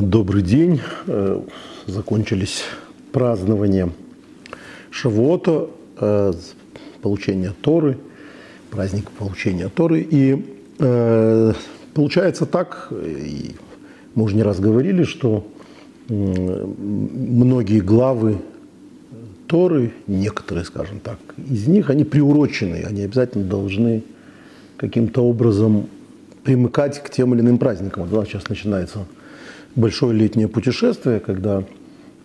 Добрый день. Э, закончились празднования Шавуота, э, получения Торы, праздник получения Торы. И э, получается так, мы уже не раз говорили, что многие главы Торы, некоторые, скажем так, из них, они приурочены, они обязательно должны каким-то образом примыкать к тем или иным праздникам. Вот сейчас начинается большое летнее путешествие, когда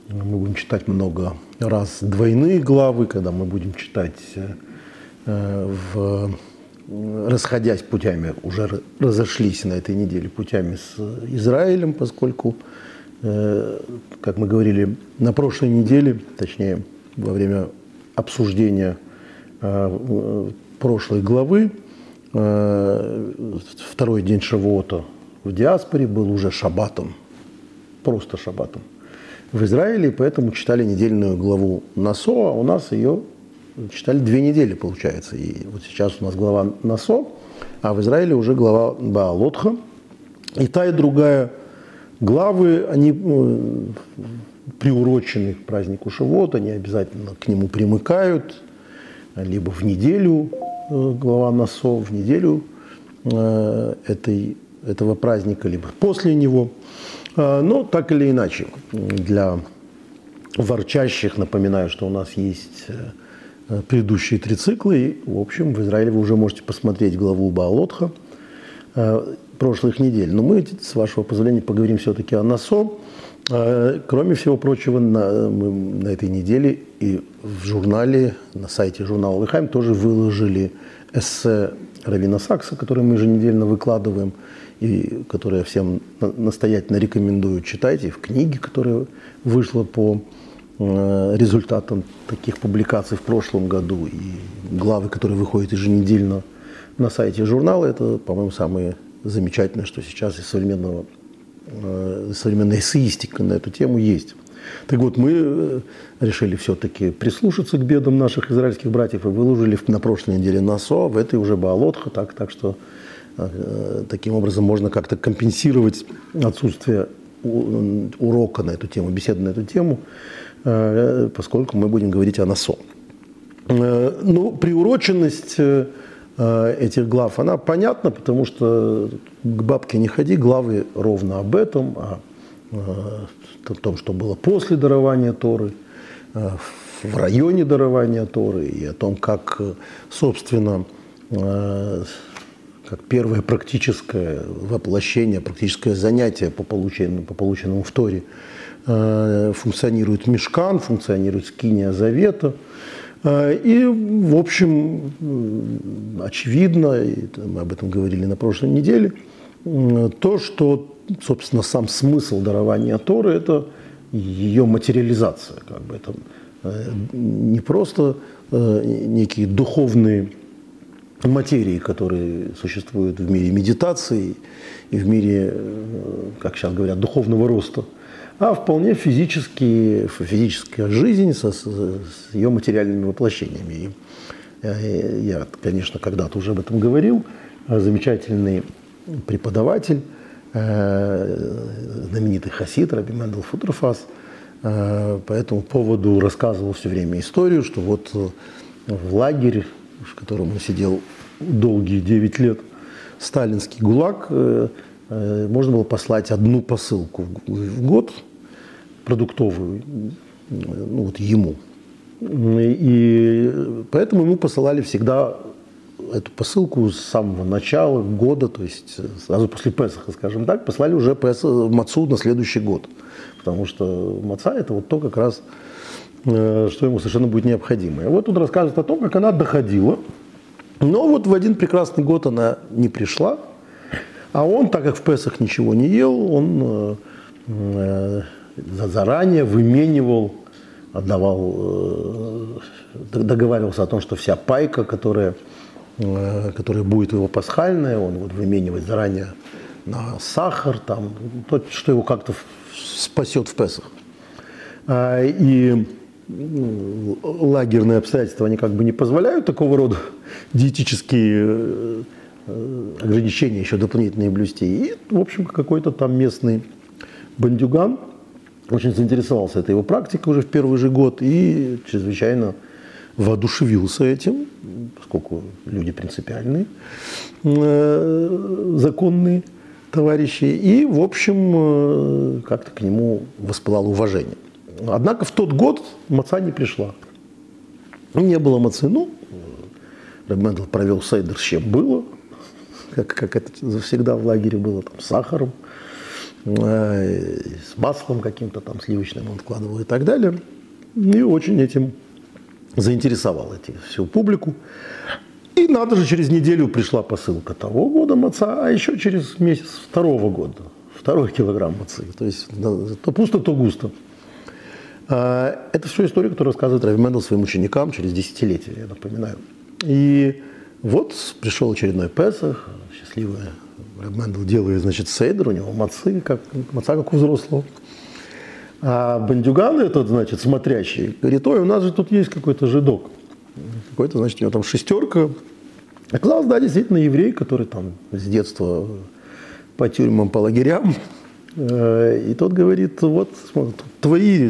мы будем читать много раз двойные главы, когда мы будем читать э, в расходясь путями, уже разошлись на этой неделе путями с Израилем, поскольку, э, как мы говорили на прошлой неделе, точнее, во время обсуждения э, прошлой главы, второй день Шавуота в диаспоре был уже шаббатом, просто шаббатом в Израиле, поэтому читали недельную главу Насо, а у нас ее читали две недели, получается. И вот сейчас у нас глава Насо, а в Израиле уже глава Баалотха. И та, и другая главы, они ну, приурочены к празднику Шивот, они обязательно к нему примыкают, либо в неделю э, глава Насо, в неделю э, этой, этого праздника, либо после него – но так или иначе, для ворчащих напоминаю, что у нас есть э, предыдущие три цикла. И, в общем, в Израиле вы уже можете посмотреть главу Баалотха э, прошлых недель. Но мы, с вашего позволения, поговорим все-таки о НАСО. Э, кроме всего прочего, на, мы на этой неделе и в журнале, на сайте журнала Лыхайм тоже выложили эссе Равина Сакса, который мы еженедельно выкладываем – и которую я всем настоятельно рекомендую читать, и в книге, которая вышла по э, результатам таких публикаций в прошлом году, и главы, которые выходят еженедельно на сайте журнала, это, по-моему, самое замечательное, что сейчас из современного, э, современной эссеистика на эту тему есть. Так вот, мы э, решили все-таки прислушаться к бедам наших израильских братьев и выложили на прошлой неделе НАСО, в этой уже Баалотха, так, так что таким образом можно как-то компенсировать отсутствие урока на эту тему, беседы на эту тему, э, поскольку мы будем говорить о НАСО. Э, ну, приуроченность этих глав, она понятна, потому что к бабке не ходи, главы ровно об этом, о, о том, что было после дарования Торы, в районе дарования Торы, и о том, как, собственно, как первое практическое воплощение, практическое занятие по полученному, по полученному в Торе, э, функционирует Мешкан, функционирует Скиния Завета. Э, и, в общем, очевидно, и мы об этом говорили на прошлой неделе, то, что, собственно, сам смысл дарования Торы – это ее материализация. Как бы это э, не просто некие духовные материи, которые существуют в мире медитации и в мире, э, как сейчас говорят, духовного роста, а вполне физические, физическая жизнь со, с ее материальными воплощениями. И э, я, конечно, когда-то уже об этом говорил, замечательный преподаватель, э, знаменитый хасид Раби Мендел Футерфас, по этому поводу рассказывал все время историю, что вот в лагерь в котором он сидел долгие 9 лет, сталинский ГУЛАГ, э, э, можно было послать одну посылку в год, продуктовую, ну вот ему. И поэтому ему посылали всегда эту посылку с самого начала года, то есть сразу после Песаха, скажем так, послали уже Песах, Мацу на следующий год. Потому что Маца – это вот то как раз Э, что ему совершенно будет необходимо. И вот тут рассказывает о том, как она доходила, но вот в один прекрасный год она не пришла, а он, так как в Песах ничего не ел, он э, э, заранее выменивал, отдавал, договаривался о том, что вся пайка, которая, которая будет его пасхальная, он вот выменивает заранее на сахар, там, то, что его как-то спасет в Песах. А, и лагерные обстоятельства, они как бы не позволяют такого рода диетические э, ограничения еще дополнительные блюсти. И, в общем, какой-то там местный Бандюган очень заинтересовался этой его практикой уже в первый же год и чрезвычайно воодушевился этим, поскольку люди принципиальные, э, законные товарищи, и, в общем, э, как-то к нему воспылало уважение. Однако в тот год маца не пришла. Не было мацы. Ну, Рэб провел сейдер с чем было, как, как это всегда в лагере было, там, с сахаром, э, с маслом каким-то там сливочным он вкладывал и так далее. И очень этим заинтересовал эти, всю публику. И надо же, через неделю пришла посылка того года маца, а еще через месяц второго года. Второй килограмм мацы. То есть то пусто, то густо. А, это все история, которую рассказывает Рави Мендел своим ученикам через десятилетия, я напоминаю. И вот пришел очередной Песах, счастливая Рави Мендел делает, значит, сейдер, у него мацы, как, маца как у взрослого. А бандюган этот, значит, смотрящий, говорит, ой, у нас же тут есть какой-то жидок. Какой-то, значит, у него там шестерка. Оказалось, да, действительно, еврей, который там с детства по тюрьмам, по лагерям. Э, и тот говорит, вот, смотри, твои,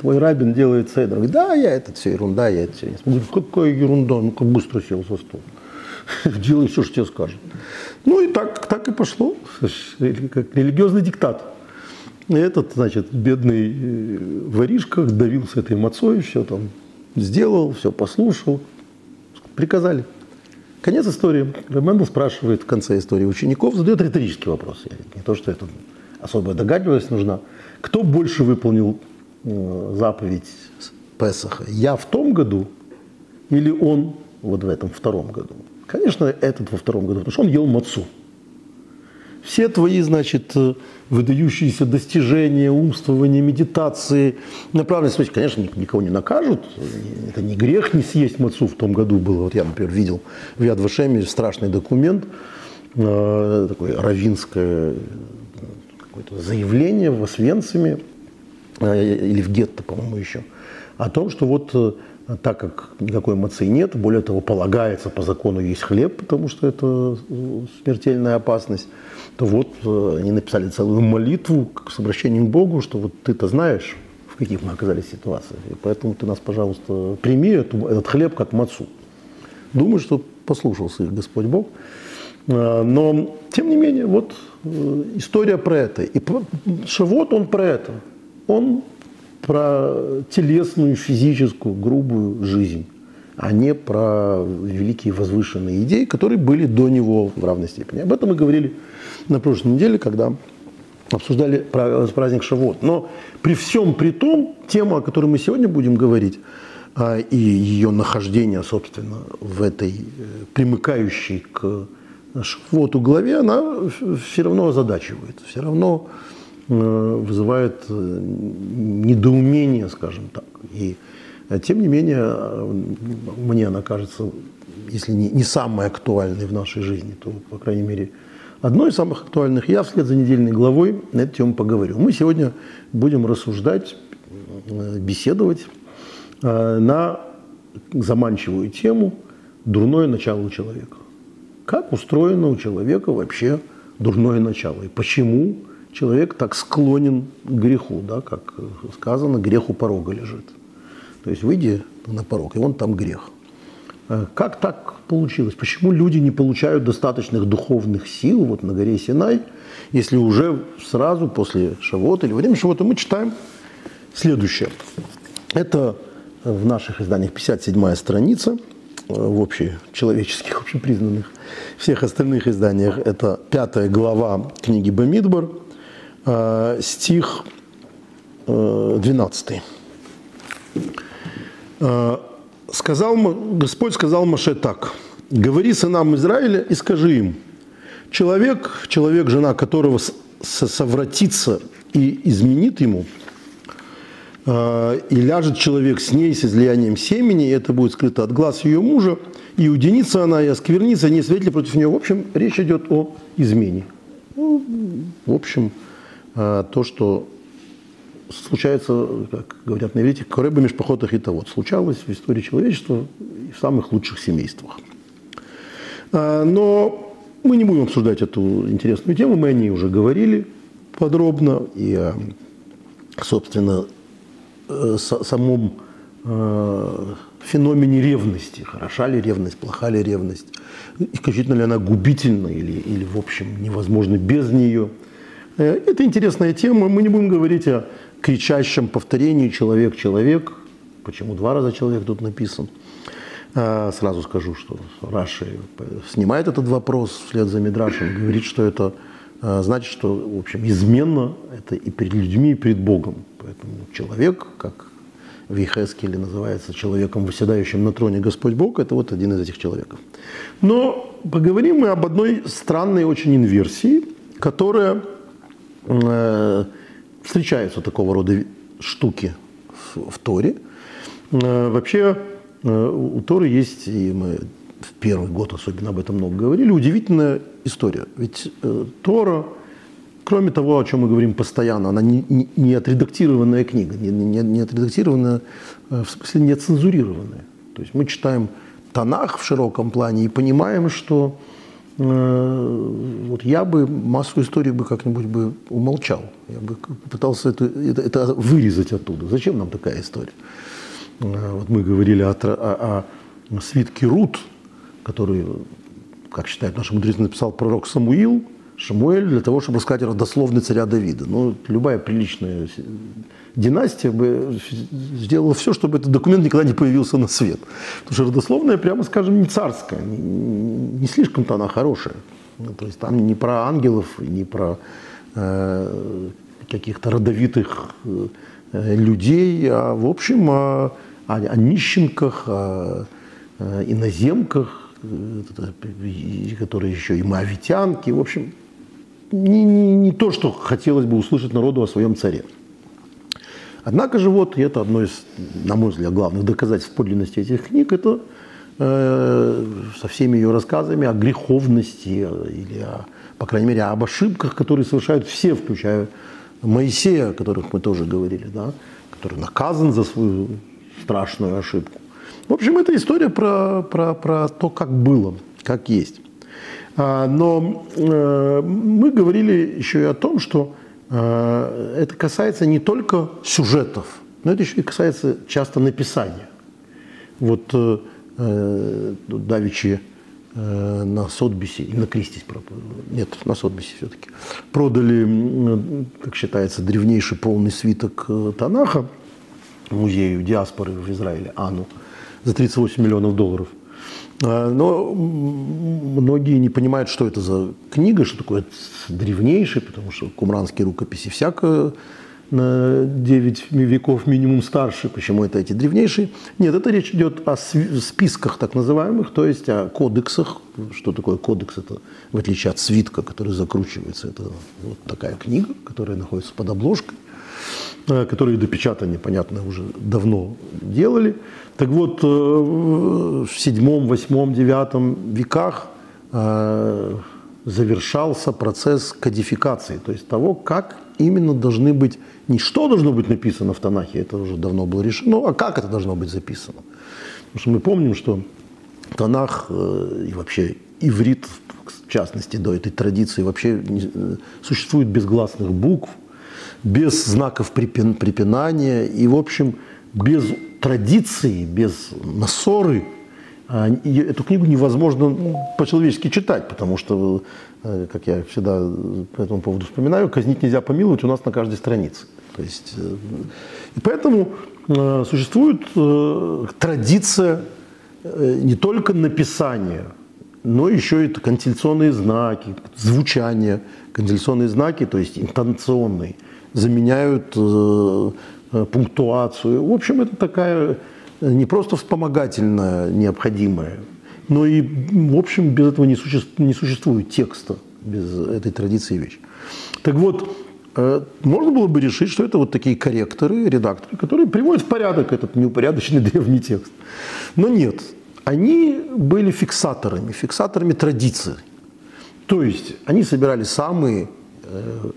твой рабин делает. Говорит, да, я это все ерунда, я это все не смотрю. Какая ерунда, ну как быстро сел за стол. Делай все, что тебе скажут. Ну и так, так и пошло, как религиозный диктат. Этот, значит, бедный э, воришка давился этой мацой, все там сделал, все послушал. Приказали. Конец истории. Ремендел спрашивает в конце истории учеников, задает риторический вопрос. Не то, что это особая догадливость нужна. Кто больше выполнил э, заповедь Песаха? Я в том году или он вот в этом втором году? Конечно, этот во втором году, потому что он ел мацу. Все твои, значит, э, выдающиеся достижения, умствования, медитации, направленность, смотрите, конечно, никого не накажут, это не грех не съесть мацу в том году было. Вот я, например, видел в Яд Вашеме страшный документ, э, такое равинское какое-то заявление в Освенциме э, или в гетто, по-моему, еще, о том, что вот так как никакой мацы нет, более того, полагается по закону есть хлеб, потому что это смертельная опасность, то вот э, они написали целую молитву с обращением к Богу, что вот ты-то знаешь, в каких мы оказались ситуациях, и поэтому ты нас, пожалуйста, прими этот хлеб как мацу. Думаю, что послушался их Господь Бог. Э, но, тем не менее, вот э, история про это. И Шавот, он про это. Он про телесную, физическую, грубую жизнь, а не про великие возвышенные идеи, которые были до него в равной степени. Об этом мы говорили на прошлой неделе, когда обсуждали праздник Шавот. Но при всем при том, тема, о которой мы сегодня будем говорить, а, и ее нахождение, собственно, в этой э, примыкающей к Шавоту главе, она все равно озадачивает, все равно э, вызывает э, недоумение, скажем так. И тем не менее, мне она кажется, если не, не самой актуальной в нашей жизни, то, по крайней мере, Одной из самых актуальных я вслед за недельной главой на эту тему поговорю. Мы сегодня будем рассуждать, э, беседовать э, на заманчивую тему «Дурное начало человека». Как устроено у человека вообще дурное начало? И почему человек так склонен к греху, да, как сказано, грех у порога лежит. То есть выйди на порог, и он там грех. Э, как так получилось? Почему люди не получают достаточных духовных сил вот на горе Синай, если уже сразу после Шавота или во время Шавота мы читаем следующее. Это в наших изданиях 57-я страница, в общечеловеческих, общепризнанных. всех остальных изданиях это пятая глава книги Бамидбар, э, стих 12 сказал, Господь сказал Маше так, говори сынам Израиля и скажи им, человек, человек, жена которого совратится и изменит ему, и ляжет человек с ней с излиянием семени, и это будет скрыто от глаз ее мужа, и уденится она, и осквернится, не светли против нее. В общем, речь идет о измене. Ну, в общем, а, то, что случается, как говорят на иврите, корыба межпохотах и того. Случалось в истории человечества и в самых лучших семействах. А, но мы не будем обсуждать эту интересную тему, мы о ней уже говорили подробно и о, собственно, э, самом э, феномене ревности. Хороша ли ревность, плоха ли ревность, исключительно ли она губительна или, или в общем, невозможно без нее. Э, это интересная тема. Мы не будем говорить о кричащем повторении «человек-человек». Почему два раза «человек» тут написан? Сразу скажу, что Раши снимает этот вопрос вслед за Мидрашем, говорит, что это значит, что, в общем, изменно это и перед людьми, и перед Богом. Поэтому человек, как в Ехескеле называется человеком, выседающим на троне Господь Бог, это вот один из этих человеков. Но поговорим мы об одной странной очень инверсии, которая э, встречаются такого рода штуки в, в Торе. Э, вообще Э, у Торы есть, и мы в первый год особенно об этом много говорили, удивительная история. Ведь э, Тора, кроме того, о чем мы говорим постоянно, она не, не, не отредактированная книга, не, не, не отредактированная, э, в смысле не цензурированная. То есть мы читаем Танах в широком плане и понимаем, что э, вот я бы массу историй бы как-нибудь бы умолчал. Я бы пытался это, это, это вырезать оттуда. Зачем нам такая история? Э, вот мы говорили о, о, о свитке Рут, который, как считают наши мудрецы, написал пророк Самуил, Шамуэль для того, чтобы сказать родословный царя Давида. Ну, любая приличная династия бы сделала все, чтобы этот документ никогда не появился на свет. Потому что родословная, прямо скажем, не царская, не, слишком-то она хорошая. Ну, то есть там не про ангелов, не про э, каких-то родовитых э, людей, а в общем о о, о нищенках, о, о иноземках, которые еще и моавитянки. В общем, не, не, не то, что хотелось бы услышать народу о своем царе. Однако же вот, и это одно из, на мой взгляд, главных доказательств подлинности этих книг, это э, со всеми ее рассказами о греховности или, о, по крайней мере, об ошибках, которые совершают все, включая Моисея, о которых мы тоже говорили, да, который наказан за свою страшную ошибку. В общем, это история про, про, про то, как было, как есть. А, но э, мы говорили еще и о том, что э, это касается не только сюжетов, но это еще и касается часто написания. Вот э, Давичи на Сотбисе, и на Кристис, нет, на Сотбисе все-таки, продали, как считается, древнейший полный свиток Танаха – музею диаспоры в Израиле, АНУ, за 38 миллионов долларов. А, но многие не понимают, что это за книга, что такое древнейший, потому что кумранские рукописи всяко на 9 веков минимум старше. Почему это эти древнейшие? Нет, это речь идет о списках так называемых, то есть о кодексах. Что такое кодекс? Это, в отличие от свитка, который закручивается, это вот такая книга, которая находится под обложкой. Э, которые допечатание, понятно, уже давно делали. Так вот, э, в седьмом, восьмом, девятом веках э, завершался процесс кодификации, то есть того, как именно должны быть, не что должно быть написано в Танахе, это уже давно было решено, а как это должно быть записано. Потому что мы помним, что Танах и вообще иврит, в частности, до этой традиции, вообще существует без гласных букв – без знаков препинания и, в общем, без традиции, без насоры а, эту книгу невозможно ну, по-человечески читать, потому что, э, как я всегда по этому поводу вспоминаю, казнить нельзя помиловать у нас на каждой странице. То есть, э, и поэтому э, существует традиция не только написания, но еще и контельционные знаки, звучание, контельционные знаки, то есть интонационные – заменяют э, э, пунктуацию. В общем, это такая э, не просто вспомогательная необходимая, но и, в общем, без этого не, суще, не существует текста, без этой традиции вещь. Так вот, можно было бы решить, что это вот такие корректоры, редакторы, которые приводят в порядок этот неупорядоченный древний текст. Но нет, они были фиксаторами, фиксаторами традиции. То есть они собирали самые Э,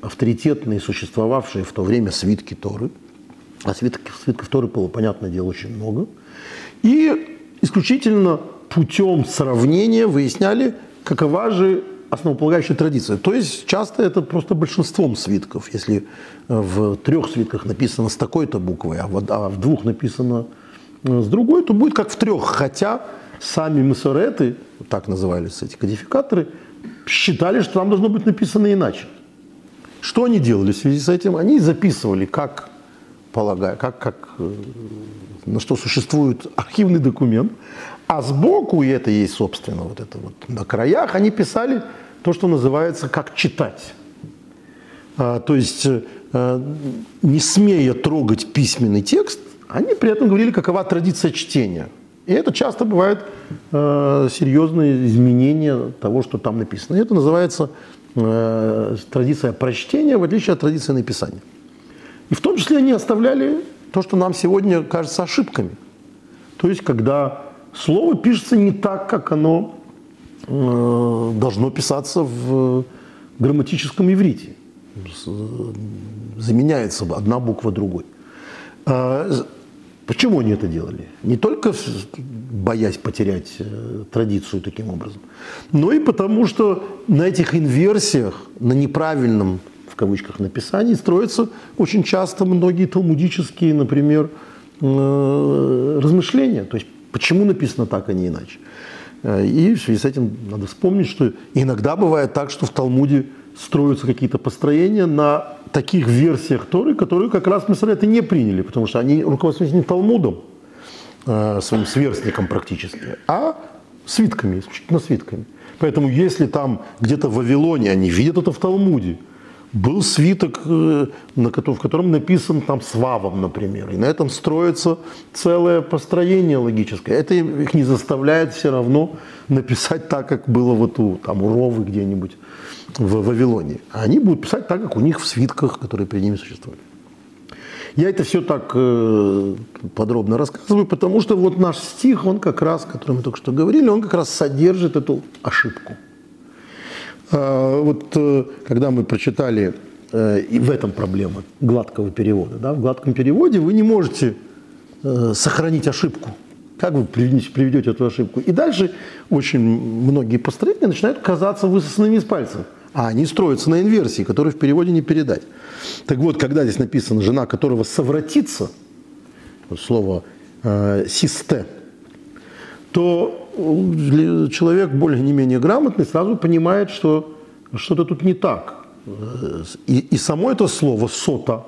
авторитетные, существовавшие в то время свитки Торы. А свитков, свитков Торы было, понятное дело, очень много. И исключительно путем сравнения выясняли, какова же основополагающая традиция. То есть часто это просто большинством свитков. Если в трех свитках написано с такой-то буквой, а в, а в двух написано э, с другой, то будет как в трех. Хотя сами масореты, так назывались эти кодификаторы, считали, что там должно быть написано иначе. Что они делали в связи с этим? Они записывали, как полагаю, как, как, э, на что существует архивный документ, а сбоку, и это есть, собственно, вот это вот на краях, они писали то, что называется «как читать». А, то есть, а, не смея трогать письменный текст, они при этом говорили, какова традиция чтения. И это часто бывает а, серьезные изменения того, что там написано. И это называется традиция прочтения, в отличие от традиции написания. И в том числе они оставляли то, что нам сегодня кажется ошибками. То есть, когда слово пишется не так, как оно э, должно писаться в грамматическом иврите. Заменяется одна буква другой. Почему они это делали? Не только боясь потерять э, традицию таким образом, но и потому, что на этих инверсиях, на неправильном в кавычках написании строятся очень часто многие талмудические, например, э, размышления. То есть Почему написано так, а не иначе? Э, и в связи с этим надо вспомнить, что иногда бывает так, что в Талмуде строятся какие-то построения на таких версиях Торы, которые как раз Мессалеты не приняли, потому что они руководствуются не Талмудом, э, своим сверстником практически, а свитками, исключительно свитками. Поэтому если там где-то в Вавилоне они видят это в Талмуде, был свиток, э, в котором написан там с Вавом, например. И на этом строится целое построение логическое. Это их не заставляет все равно написать так, как было вот у, там, у Ровы где-нибудь в Вавилоне. А они будут писать так, как у них в свитках, которые при ними существовали. Я это все так э, подробно рассказываю, потому что вот наш стих, он как раз, о котором мы только что говорили, он как раз содержит эту ошибку – а, вот э, когда мы прочитали, э, и в этом проблема гладкого перевода, да, в гладком переводе вы не можете сохранить ошибку. Как вы приведете эту ошибку? И дальше очень многие построения начинают казаться высосанными из пальцев. А они строятся на инверсии, которую в переводе не передать. Так вот, когда здесь написано «жена, которого совратится», слово э, «систе», то человек более не менее грамотный сразу понимает, что что-то тут не так. И, и само это слово «сота»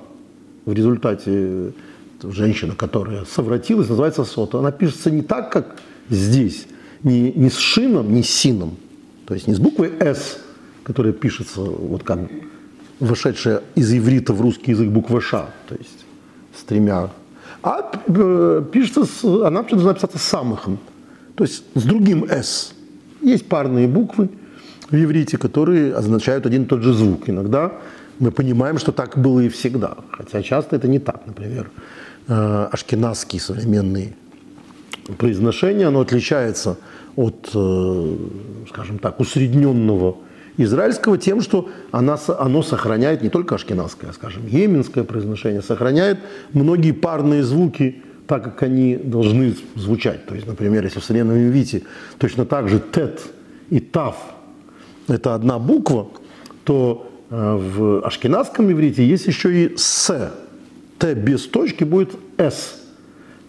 в результате женщина, которая совратилась, называется сота. Она пишется не так, как здесь, не, не с шином, не с сином, то есть не с буквой «с», которая пишется вот как вошедшая из иврита в русский язык буква «ш», то есть с тремя, а э, пишется, с, она должна писаться самыхом, то есть с другим «с». Есть парные буквы в иврите, которые означают один и тот же звук. Иногда мы понимаем, что так было и всегда, хотя часто это не так. Например, э, ашкеназские современные произношения, оно отличается от, э, скажем так, усредненного израильского тем, что она, оно сохраняет не только ашкеназское, а, скажем, йеменское произношение, сохраняет многие парные звуки так, как они должны звучать. То есть, например, если в современном иврите точно так же тет и тав – это одна буква, то э, в ашкенадском иврите есть еще и с. Т без точки будет с.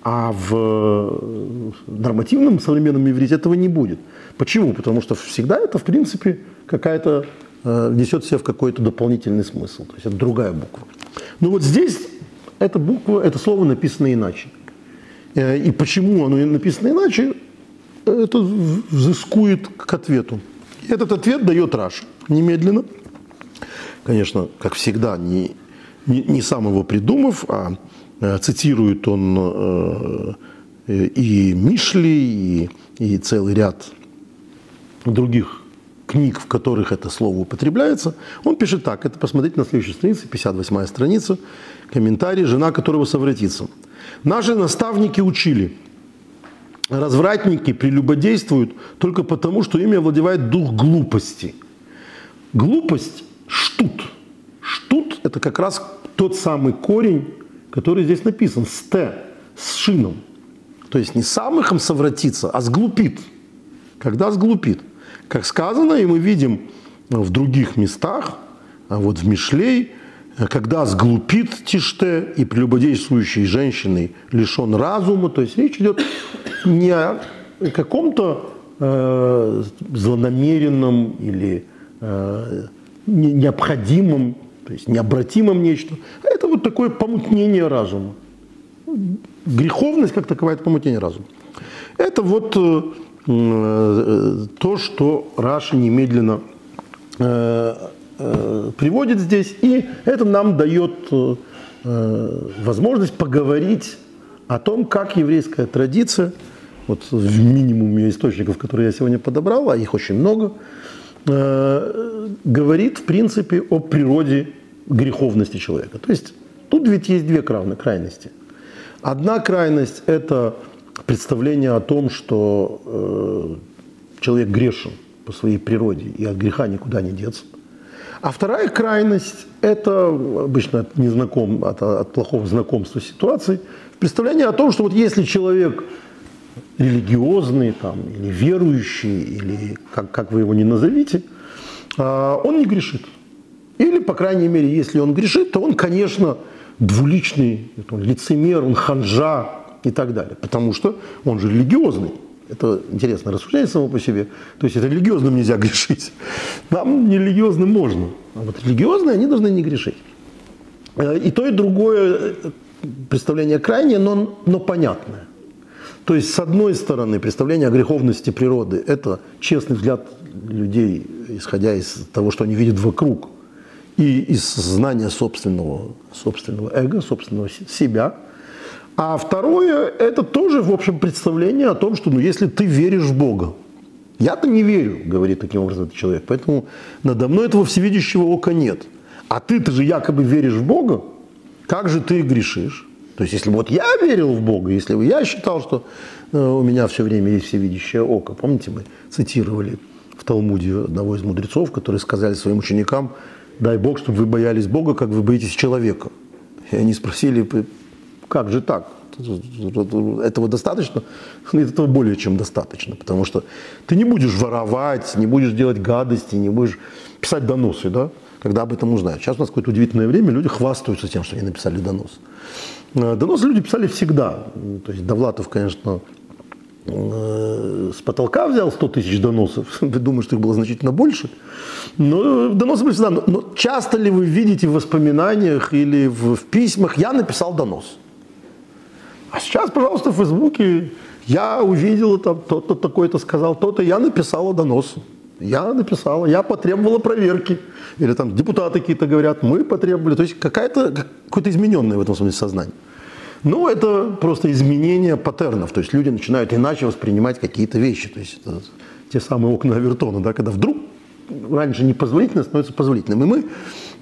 А в э, нормативном современном иврите этого не будет. Почему? Потому что всегда это, в принципе, какая-то э, несет в себе в какой-то дополнительный смысл. То есть это другая буква. Но вот здесь эта буква, это слово написано иначе. Э, и почему оно написано иначе, это взыскует к ответу. И этот ответ дает Раш немедленно. Конечно, как всегда, не, не, не сам его придумав, а э, цитирует он э, и Мишли, и, и целый ряд других книг, в которых это слово употребляется. Он пишет так, это посмотрите на следующей странице, 58 страница, комментарий, жена которого совратится – Наши наставники учили, развратники прелюбодействуют только потому, что ими овладевает дух глупости. Глупость – штут. Штут – это как раз тот самый корень, который здесь написан, с «т», с шином. То есть не самых им совратиться, а сглупит. Когда сглупит. Как сказано, и мы видим в других местах, а вот в Мишлей, когда сглупит Тиште и прелюбодействующий женщиной лишен разума, то есть речь идет не о каком-то э, злонамеренном или э, необходимом, то есть необратимом нечто. А это вот такое помутнение разума. Греховность как таковая – это помутнение разума. Это вот э, то, что Раша немедленно э, э, приводит здесь, и это нам дает э, возможность поговорить о том, как еврейская традиция, вот в минимуме источников, которые я сегодня подобрал, а их очень много, э, говорит, в принципе, о природе греховности человека. То есть тут ведь есть две крайности. Одна крайность – это представление о том, что э, человек грешен по своей природе и от греха никуда не деться. А вторая крайность – это обычно от, незнаком, от, от плохого знакомства с ситуацией, представление о том, что вот если человек религиозный там, или верующий, или как, как вы его ни назовите, а, он не грешит. Или, по крайней мере, если он грешит, то он, конечно, двуличный, он лицемер, он ханжа и так далее. Потому что он же религиозный. Это интересно рассуждение само по себе. То есть это религиозным нельзя грешить. Нам нерелигиозным можно. А вот религиозные, они должны не грешить. Э, и то, и другое представление крайнее, но, но понятное. То есть, с одной стороны, представление о греховности природы – это честный взгляд людей, исходя из того, что они видят вокруг, и из знания собственного, собственного эго, собственного себя. А второе – это тоже, в общем, представление о том, что ну, если ты веришь в Бога, я-то не верю, говорит таким образом этот человек, поэтому надо мной этого всевидящего ока нет. А ты-то же якобы веришь в Бога, как же ты грешишь? То есть, если бы вот я верил в Бога, если бы я считал, что э, у меня все время есть всевидящее око, помните, мы цитировали в Талмуде одного из мудрецов, которые сказали своим ученикам, дай Бог, чтобы вы боялись Бога, как вы боитесь человека. И они спросили, как же так? Этого достаточно? Этого более чем достаточно, потому что ты не будешь воровать, не будешь делать гадости, не будешь писать доносы, да? когда об этом узнают. Сейчас у нас какое-то удивительное время, люди хвастаются тем, что они написали донос. Э, доносы люди писали всегда. То есть Довлатов, конечно, э, с потолка взял 100 тысяч доносов. Вы думаете, что их было значительно больше. Но доносы были всегда. Но часто ли вы видите в воспоминаниях или в письмах «я написал донос»? А сейчас, пожалуйста, в Фейсбуке я увидел, там, то-то такой-то сказал, то-то, я написала донос. Я написала, я потребовала проверки. Или там депутаты какие-то говорят, мы потребовали. То есть какая-то, какое-то измененное в этом смысле сознание. Ну, это просто изменение паттернов. То есть люди начинают иначе воспринимать какие-то вещи. То есть это те самые окна Авертона, да, когда вдруг раньше непозволительно становится позволительным. И мы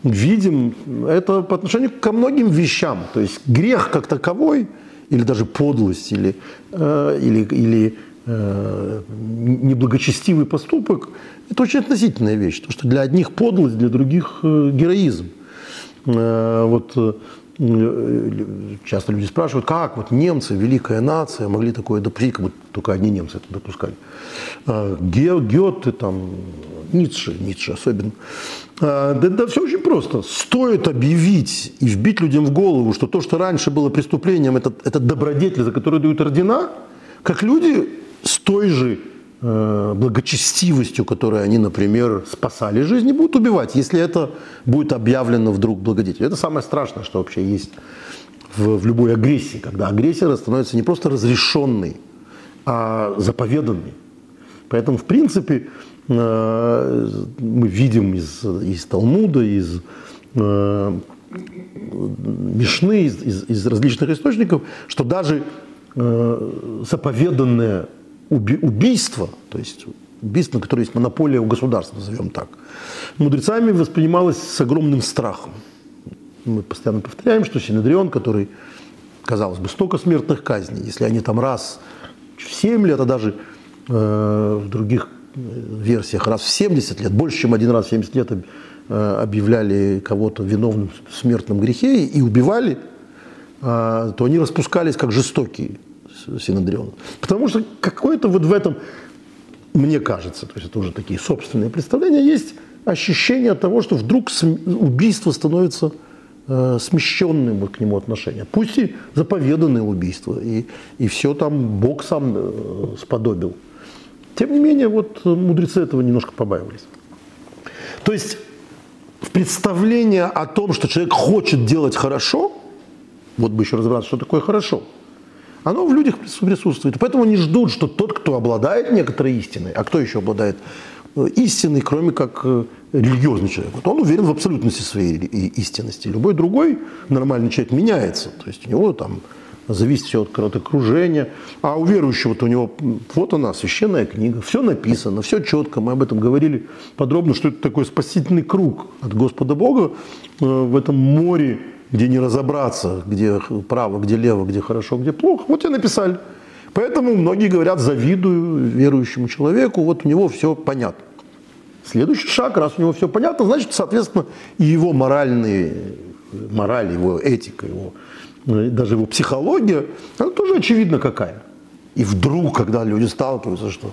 видим это по отношению ко многим вещам. То есть грех как таковой, или даже подлость, или, э, или, или Э, неблагочестивый поступок, это очень относительная вещь. Потому что для одних подлость, для других э, героизм. Вот часто люди спрашивают, как вот немцы, великая нация, могли такое допустить, как будто только одни немцы это допускали. Гёте, там, Ницше, Ницше особенно. Да, да все очень просто. Стоит объявить и вбить людям в голову, что то, что раньше было преступлением, это, это добродетель, за которую дают ордена, как люди с той же э, благочестивостью, которой они, например, спасали жизни, будут убивать, если это будет объявлено вдруг благодетелем. Это самое страшное, что вообще есть в, в любой агрессии, когда агрессия становится не просто разрешенной, а заповеданной. Поэтому, в принципе, мы видим из, из Талмуда, из э, Мишны, из, из, из различных источников, что даже э, заповеданное уби убийство, то есть убийство, на которое есть монополия у государства, назовем так, мудрецами воспринималось с огромным страхом. Мы постоянно повторяем, что Синедрион, который, казалось бы, столько смертных казней, если они там раз в 7 лет, а даже э, в других э, версиях раз в 70 лет, больше, чем один раз в 70 лет э, объявляли кого-то виновным в смертном грехе и убивали, э, то они распускались как жестокие. Синодриона. Потому что какое-то вот в этом, мне кажется, то есть это уже такие собственные представления, есть ощущение того, что вдруг убийство становится э, смещенным к нему отношение. Пусть и заповеданное убийство, и, и все там Бог сам э, сподобил. Тем не менее, вот мудрецы этого немножко побаивались. То есть представление о том, что человек хочет делать хорошо, вот бы еще разобраться, что такое хорошо, оно в людях присутствует. Поэтому они ждут, что тот, кто обладает некоторой истиной, а кто еще обладает э, истиной, кроме как э, религиозный человек, вот он уверен в абсолютности своей истинности. Любой другой нормальный человек меняется. То есть у него там зависит все от, от окружения. А у верующего вот у него, вот она, священная книга, все написано, все четко. Мы об этом говорили подробно, что это такой спасительный круг от Господа Бога э, в этом море, где не разобраться, где право, где лево, где хорошо, где плохо. Вот я написали. Поэтому многие говорят, завидую верующему человеку, вот у него все понятно. Следующий шаг, раз у него все понятно, значит, соответственно, и его моральные, мораль, его этика, его даже его психология, она тоже очевидна какая. И вдруг, когда люди сталкиваются, что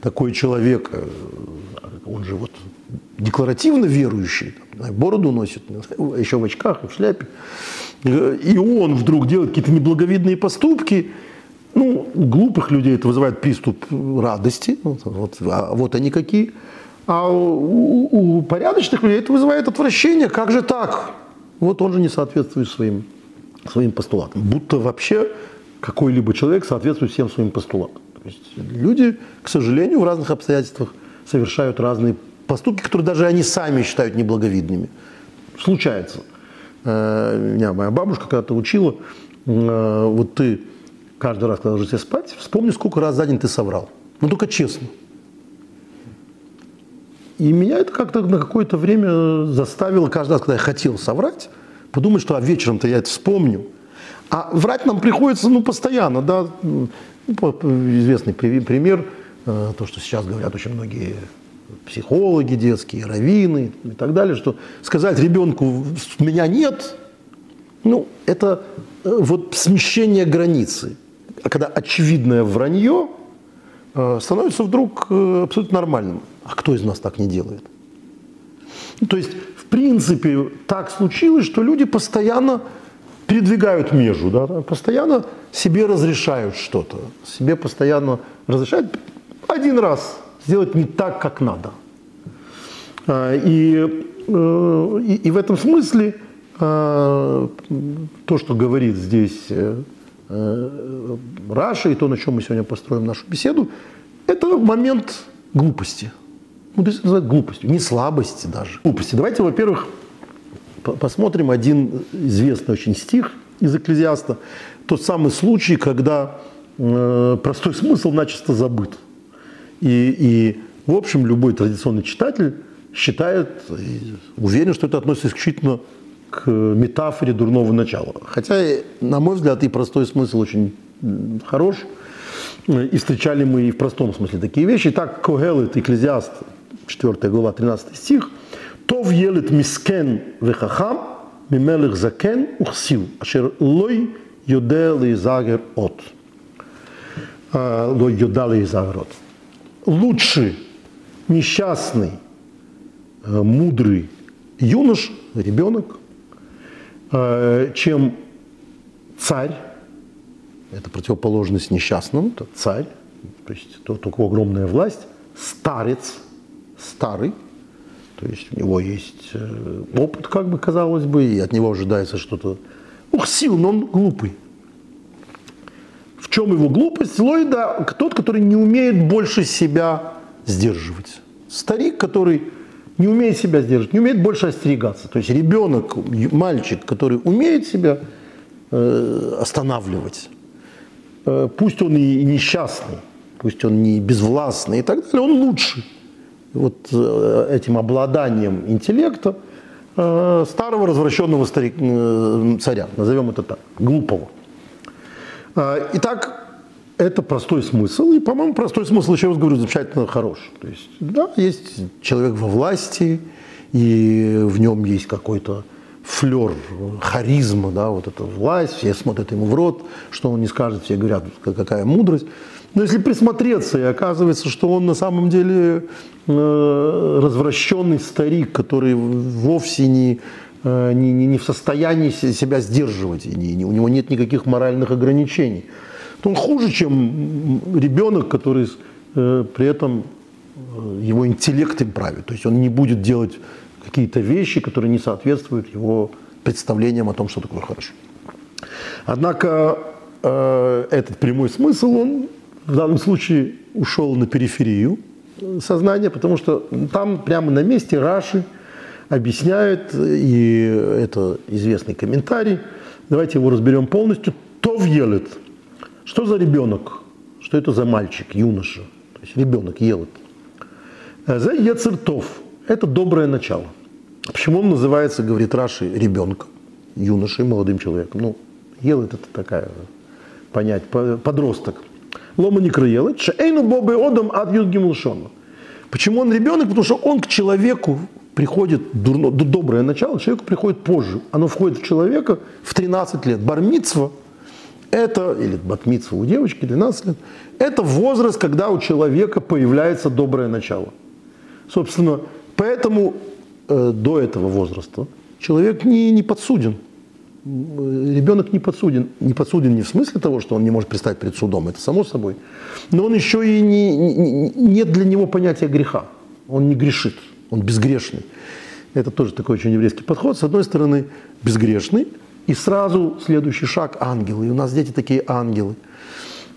такой человек, э, он же вот декларативно верующий, бороду носит, еще в очках и в шляпе, и он вдруг делает какие-то неблаговидные поступки, ну, у глупых людей это вызывает приступ радости, вот, вот, а вот они какие, а у, у порядочных людей это вызывает отвращение, как же так? Вот он же не соответствует своим своим постулатам. Будто вообще какой-либо человек соответствует всем своим постулатам. То есть люди, к сожалению, в разных обстоятельствах совершают разные поступки, которые даже они сами считают неблаговидными. Случается. Э, меня моя бабушка когда-то учила, э, вот ты каждый раз, когда ложишься спать, вспомни, сколько раз за день ты соврал. Ну, только честно. И меня это как-то на какое-то время заставило, каждый раз, когда я хотел соврать, подумать, что а вечером-то я это вспомню. А врать нам приходится ну, постоянно. Да? Ну, известный пример, э, то, что сейчас говорят очень многие психологи детские, раввины и так далее, что сказать ребенку «меня нет», ну, это э, вот смещение границы. А когда очевидное вранье э, становится вдруг абсолютно нормальным. А кто из нас так не делает? Ну, то есть принципе, так случилось, что люди постоянно передвигают межу, да, постоянно себе разрешают что-то, себе постоянно разрешают один раз сделать не так, как надо. А, и, э, и, и в этом смысле а, то, что говорит здесь э, э, Раша, и то, на чем мы сегодня построим нашу беседу, это момент глупости – ну, есть это называют глупостью, не слабости даже. Глупости. Давайте, во-первых, посмотрим один известный очень стих из Экклезиаста. Тот самый случай, когда э, простой смысл начисто забыт. И, и, в общем, любой традиционный читатель считает, уверен, что это относится исключительно к метафоре дурного начала. Хотя, на мой взгляд, и простой смысл очень хорош. И встречали мы и в простом смысле такие вещи. Так, Когелет, Экклезиаст, 4 глава, 13 стих. «Тов елет мискен вехахам, мимелех закен ухсил, ашер лой йоде лейзагер от». Лой йода лейзагер от. Лучше несчастный, э, мудрый юнош, ребенок, э, чем царь, это противоположность несчастному, это царь, то есть тот, у кого огромная власть, старец – старый, то есть у него есть э, опыт, как бы казалось бы, и от него ожидается что-то. Ух, сил, но он глупый. В чем его глупость? Ллойда тот, который не умеет больше себя сдерживать. Старик, который не умеет себя сдерживать, не умеет больше остерегаться. То есть ребенок, мальчик, который умеет себя э, останавливать, э, пусть он и несчастный, пусть он не безвластный и так далее, он лучше вот э, этим обладанием интеллекта э, старого развращенного старик, э, царя, назовем это так, глупого. Итак, это простой смысл, и, по-моему, простой смысл, еще раз говорю, замечательно хорош. То есть, да, есть человек во власти, и в нем есть какой-то флер, харизма, да, вот эта власть, все смотрят ему в рот, что он не скажет, все говорят, какая мудрость. Но если присмотреться, и оказывается, что он на самом деле э, развращенный старик, который вовсе не, э, не, не, не в состоянии себя сдерживать, не, не, у него нет никаких моральных ограничений, то он хуже, чем ребенок, который э, при этом его интеллект им правит. То есть он не будет делать какие-то вещи, которые не соответствуют его представлениям о том, что такое хорошо. Однако э, этот прямой смысл, он в данном случае ушел на периферию сознания, потому что там прямо на месте Раши объясняет, и это известный комментарий, давайте его разберем полностью. То елет. Что за ребенок? Что это за мальчик, юноша? То есть ребенок елет. За ецертов. Это доброе начало. Почему он называется, говорит Раши, ребенком, юношей, молодым человеком? Ну, елет это такая понять, подросток. Лома не краелет, шейну бобы одам ад юдгимулшону. Почему он ребенок? Потому что он к человеку приходит, дурно, доброе начало, человеку приходит позже. Оно входит в человека в 13 лет. Бармитсва это, или батмитсва у девочки 12 лет, это возраст, когда у человека появляется доброе начало. Собственно, поэтому э, до этого возраста человек не, не подсуден ребенок не подсуден. Не подсуден не в смысле того, что он не может предстать перед судом, это само собой. Но он еще и не, не, нет для него понятия греха. Он не грешит, он безгрешный. Это тоже такой очень еврейский подход. С одной стороны, безгрешный, и сразу следующий шаг – ангелы. И у нас дети такие ангелы.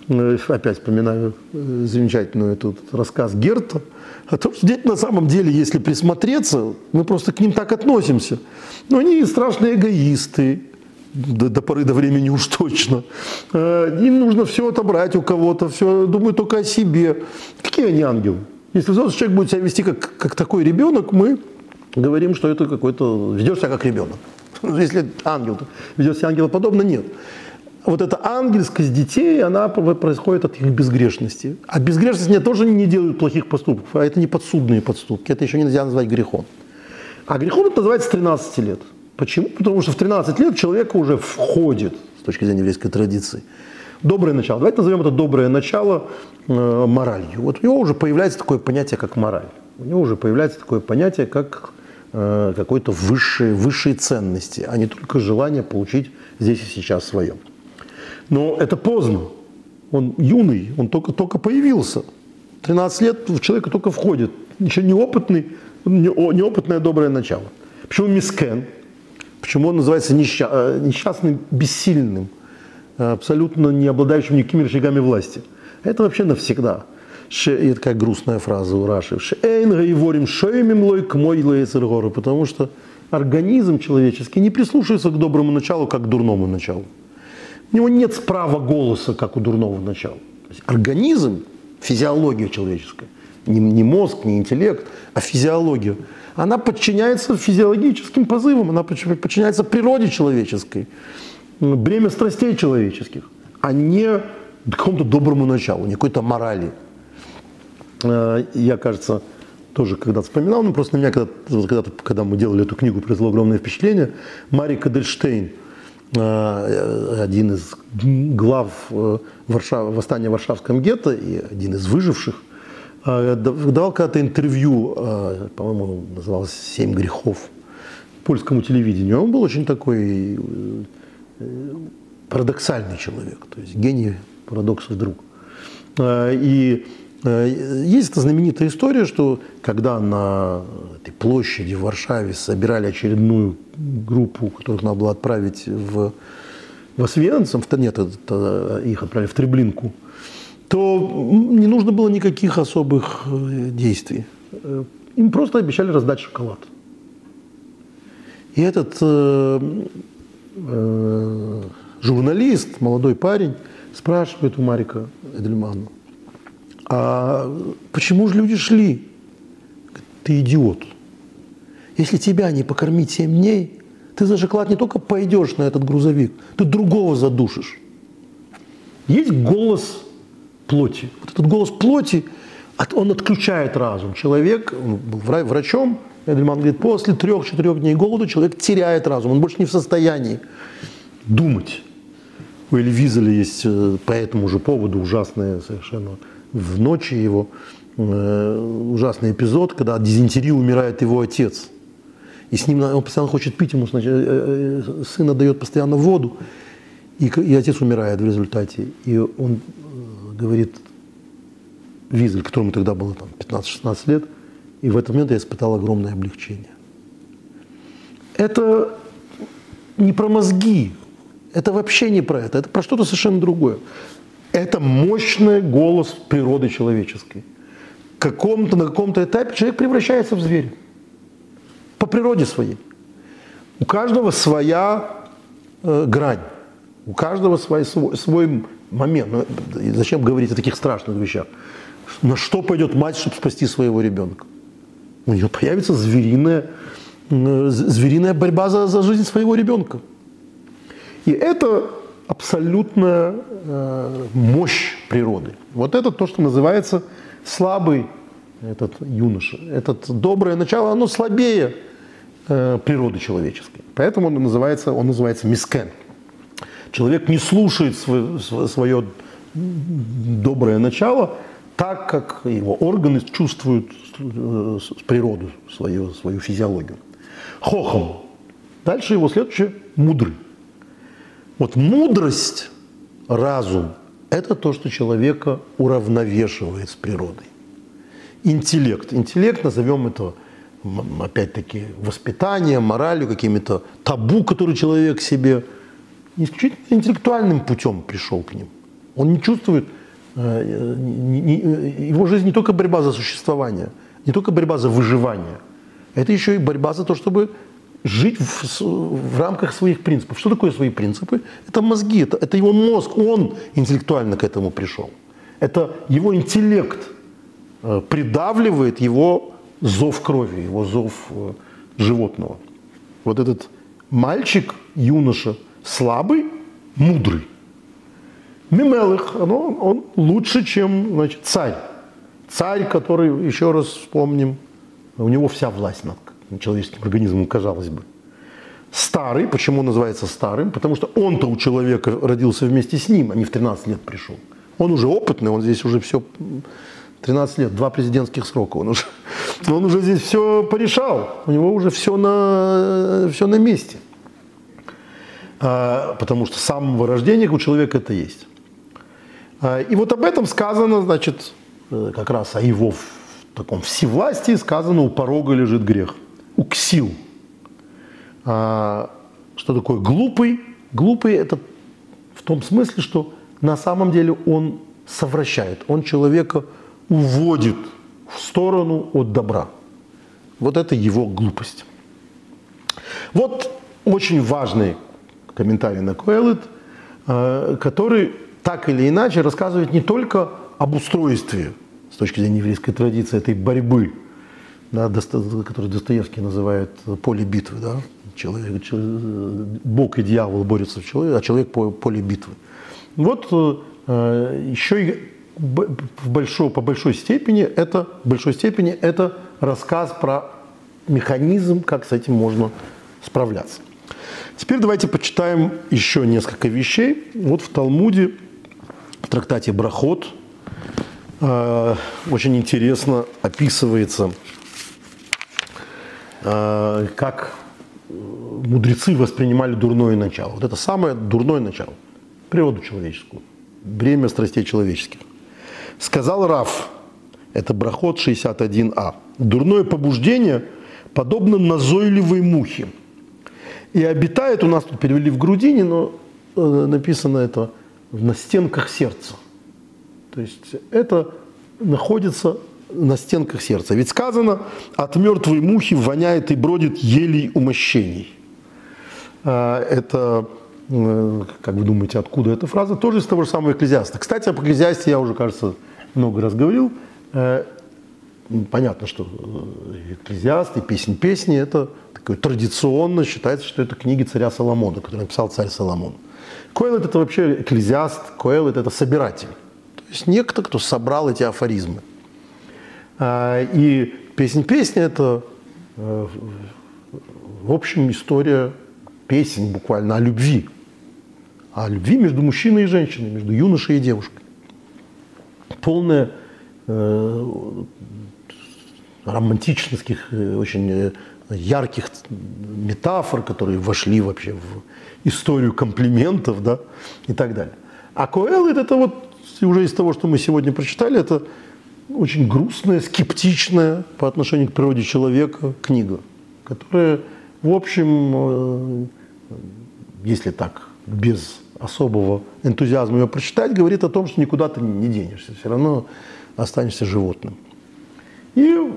Э, опять вспоминаю э, замечательный этот рассказ Герта о том, что дети на самом деле, если присмотреться, мы просто к ним так относимся. Но они страшные эгоисты, до, до поры до времени уж точно. Э, им нужно все отобрать у кого-то, все думают только о себе. Какие они ангелы? Если взрослый человек будет себя вести как, как такой ребенок, мы говорим, что это какой-то... Ведешь себя как ребенок. Если ангел ведет себя ангелоподобно, нет. Вот эта ангельскость детей, она происходит от их безгрешности. А безгрешность не тоже не делают плохих поступков, а это не подсудные поступки. Это еще нельзя назвать грехом. А грехом это называется с 13 лет. Почему? Потому что в 13 лет человек уже входит, с точки зрения еврейской традиции, доброе начало. Давайте назовем это доброе начало э, моралью. Вот у него уже появляется такое понятие, как мораль. У него уже появляется такое понятие, как э, какой-то высшие, высшие ценности, а не только желание получить здесь и сейчас свое. Но это поздно. Он юный, он только, только появился. 13 лет в человека только входит. Еще неопытный, неопытное доброе начало. Почему мискен? Почему он называется несча- э, несчастным, бессильным, э, абсолютно не обладающим никакими рычагами власти? Это вообще навсегда. И такая грустная фраза у Раши. ворим шеймим лой к мой Потому что организм человеческий не прислушивается к доброму началу, как к дурному началу. У него нет права голоса, как у дурного начала. То есть организм, физиология человеческая, не, не мозг, не интеллект, а физиология – она подчиняется физиологическим позывам, она подчиняется природе человеческой, бремя страстей человеческих, а не какому-то доброму началу, не какой-то морали. Э, я, кажется, тоже когда-то вспоминал, но просто на меня когда-то, когда, когда мы делали эту книгу, произвело огромное впечатление. Мари Кадельштейн, э, один из глав э, Варшав, восстания в Варшавском гетто и один из выживших, давал когда-то интервью, а, по-моему, называлось «Семь грехов» польскому телевидению. Он был очень такой э, парадоксальный человек, то есть гений парадоксов друг. А, и э, есть эта знаменитая история, что когда на этой площади в Варшаве собирали очередную группу, которых надо было отправить в, в Освенцим, нет, это, их отправили в Треблинку, то не нужно было никаких особых э, действий. Э, им просто обещали раздать шоколад. И этот э, э, журналист, молодой парень, спрашивает у Марика Эдельмана, а почему же люди шли? Ты идиот. Если тебя не покормить 7 дней, ты за шоколад не только пойдешь на этот грузовик, ты другого задушишь. Есть голос плоти. Вот этот голос плоти, он отключает разум. Человек, был врачом, Эдельман говорит, после трех-четырех дней голода человек теряет разум, он больше не в состоянии думать. У Эли Визеля есть э, по этому же поводу ужасная совершенно в ночи его э, ужасный эпизод, когда от дизентерии умирает его отец. И с ним он постоянно хочет пить, ему сначала, э, сын отдает постоянно воду, и, и отец умирает в результате. И он говорит, Визель, которому тогда было там, 15-16 лет, и в этот момент я испытал огромное облегчение. Это не про мозги, это вообще не про это, это про что-то совершенно другое. Это мощный голос природы человеческой. Каком-то, на каком-то этапе человек превращается в зверя. По природе своей. У каждого своя э, грань. У каждого свой, свой, свой момент. Ну, зачем говорить о таких страшных вещах? На что пойдет мать, чтобы спасти своего ребенка? У нее появится звериная, звериная борьба за, за жизнь своего ребенка. И это абсолютная э, мощь природы. Вот это то, что называется слабый этот юноша. Этот доброе начало, оно слабее э, природы человеческой. Поэтому он называется, он называется мискен. Человек не слушает свое, свое доброе начало так, как его органы чувствуют э, природу, свою, свою физиологию. Хохом. Дальше его следующее – мудрый. Вот мудрость, разум – это то, что человека уравновешивает с природой. Интеллект. Интеллект, назовем это, опять-таки, воспитанием, моралью, какими-то табу, которые человек себе исключительно интеллектуальным путем пришел к ним. Он не чувствует, э, его жизнь не только борьба за существование, не только борьба за выживание, это еще и борьба за то, чтобы жить в, в рамках своих принципов. Что такое свои принципы? Это мозги, это, это его мозг, он интеллектуально к этому пришел. Это его интеллект э, придавливает его зов крови, его зов э, животного. Вот этот мальчик, юноша, слабый, мудрый. Мимелых, оно, он лучше, чем значит, царь. Царь, который, еще раз вспомним, у него вся власть над человеческим организмом, казалось бы. Старый, почему он называется старым? Потому что он-то у человека родился вместе с ним, а не в 13 лет пришел. Он уже опытный, он здесь уже все 13 лет, два президентских срока. Он уже, он уже здесь все порешал. У него уже все на, все на месте. А, потому что с самого рождения у человека это есть. А, и вот об этом сказано, значит, э, как раз о его таком всевластии сказано, у порога лежит грех уксил. А, что такое глупый? Глупый это в том смысле, что на самом деле он совращает, он человека уводит в сторону от добра. Вот это его глупость. Вот очень важный комментарий на Коэлит, а, который так или иначе рассказывает не только об устройстве с точки зрения еврейской традиции этой борьбы да, который Достоевский называет поле битвы. Да? Человек, человек, Бог и дьявол борются в человеке, а человек по поле битвы. Вот э, еще и в большой, по большой степени это, в большой степени это рассказ про механизм, как с этим можно справляться. Теперь давайте почитаем еще несколько вещей. Вот в Талмуде, в трактате Брахот, э, очень интересно описывается Э, как мудрецы воспринимали дурное начало. Вот это самое дурное начало. Природу человеческую. Бремя страстей человеческих. Сказал Раф, это брахот 61а. Дурное побуждение подобно назойливой мухе. И обитает, у нас тут перевели в грудине, но э, написано это на стенках сердца. То есть это находится на стенках сердца. Ведь сказано, от мертвой мухи воняет и бродит елей умощений. А, это, э, как вы думаете, откуда эта фраза? Тоже из того же самого Экклезиаста. Кстати, об Экклезиасте я уже, кажется, много раз говорил. Понятно, что э, Экклезиаст и Песнь песни – это такое традиционно считается, что это книги царя Соломона, которые написал царь Соломон. Коэлет – это вообще экклезиаст, Коэлет – это собиратель. То есть некто, кто собрал эти афоризмы. А, и песнь-песня – это, э, в общем, история песен буквально о любви. О любви между мужчиной и женщиной, между юношей и девушкой. Полная э, романтических, э, очень ярких метафор, которые вошли вообще в историю комплиментов да, и так далее. А Коэлит это вот уже из того, что мы сегодня прочитали, это очень грустная, скептичная по отношению к природе человека книга, которая, в общем, э, если так, без особого энтузиазма ее прочитать, говорит о том, что никуда ты не денешься, все равно останешься животным. И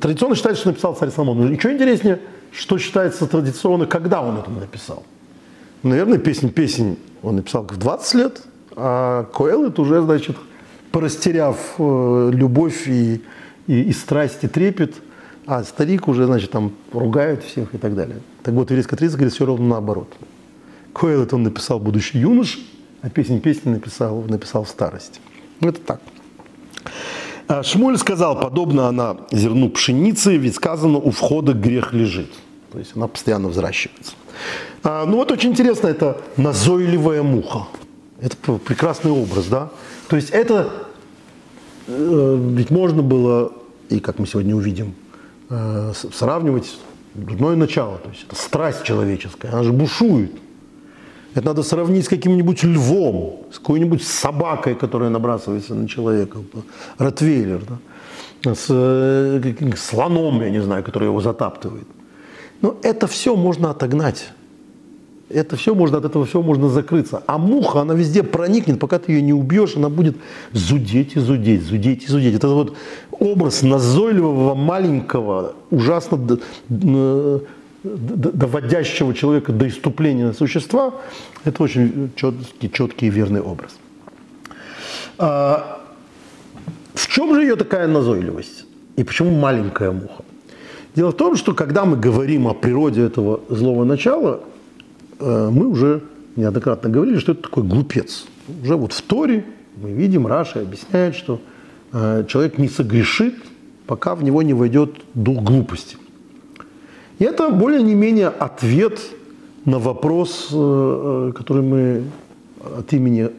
традиционно считается, что написал царь Соломон. Но еще интереснее, что считается традиционно, когда он это написал. Наверное, песнь песень он написал в 20 лет, а Коэл это уже, значит, порастеряв э, любовь и, и, и страсть, трепет, а старик уже, значит, там ругает всех и так далее. Так вот, еврейская традиция говорит все ровно наоборот. Коэл это он написал будущий юнош, а песнь песни написал, написал в старости. Это так. А Шмуль сказал, подобно она зерну пшеницы, ведь сказано, у входа грех лежит. То есть она постоянно взращивается. А, ну вот очень интересно, это назойливая муха. Это прекрасный образ, да? То есть это э, ведь можно было, и как мы сегодня увидим, э, сравнивать дурное начало. То есть это страсть человеческая, она же бушует. Это надо сравнить с каким-нибудь львом, с какой-нибудь собакой, которая набрасывается на человека, ротвейлер, да? с э, слоном, я не знаю, который его затаптывает. Но это все можно отогнать. Это все можно, от этого всего можно закрыться. А муха, она везде проникнет, пока ты ее не убьешь, она будет зудеть и зудеть, зудеть и зудеть. Это вот образ назойливого, маленького, ужасно доводящего человека до иступления существа, это очень четкий, четкий и верный образ. А в чем же ее такая назойливость? И почему маленькая муха? Дело в том, что когда мы говорим о природе этого злого начала, э, мы уже неоднократно говорили, что это такой глупец. Уже вот в Торе мы видим, Раша объясняет, что э, человек не согрешит, пока в него не войдет дух глупости. И это более не менее ответ на вопрос, э, который мы от имени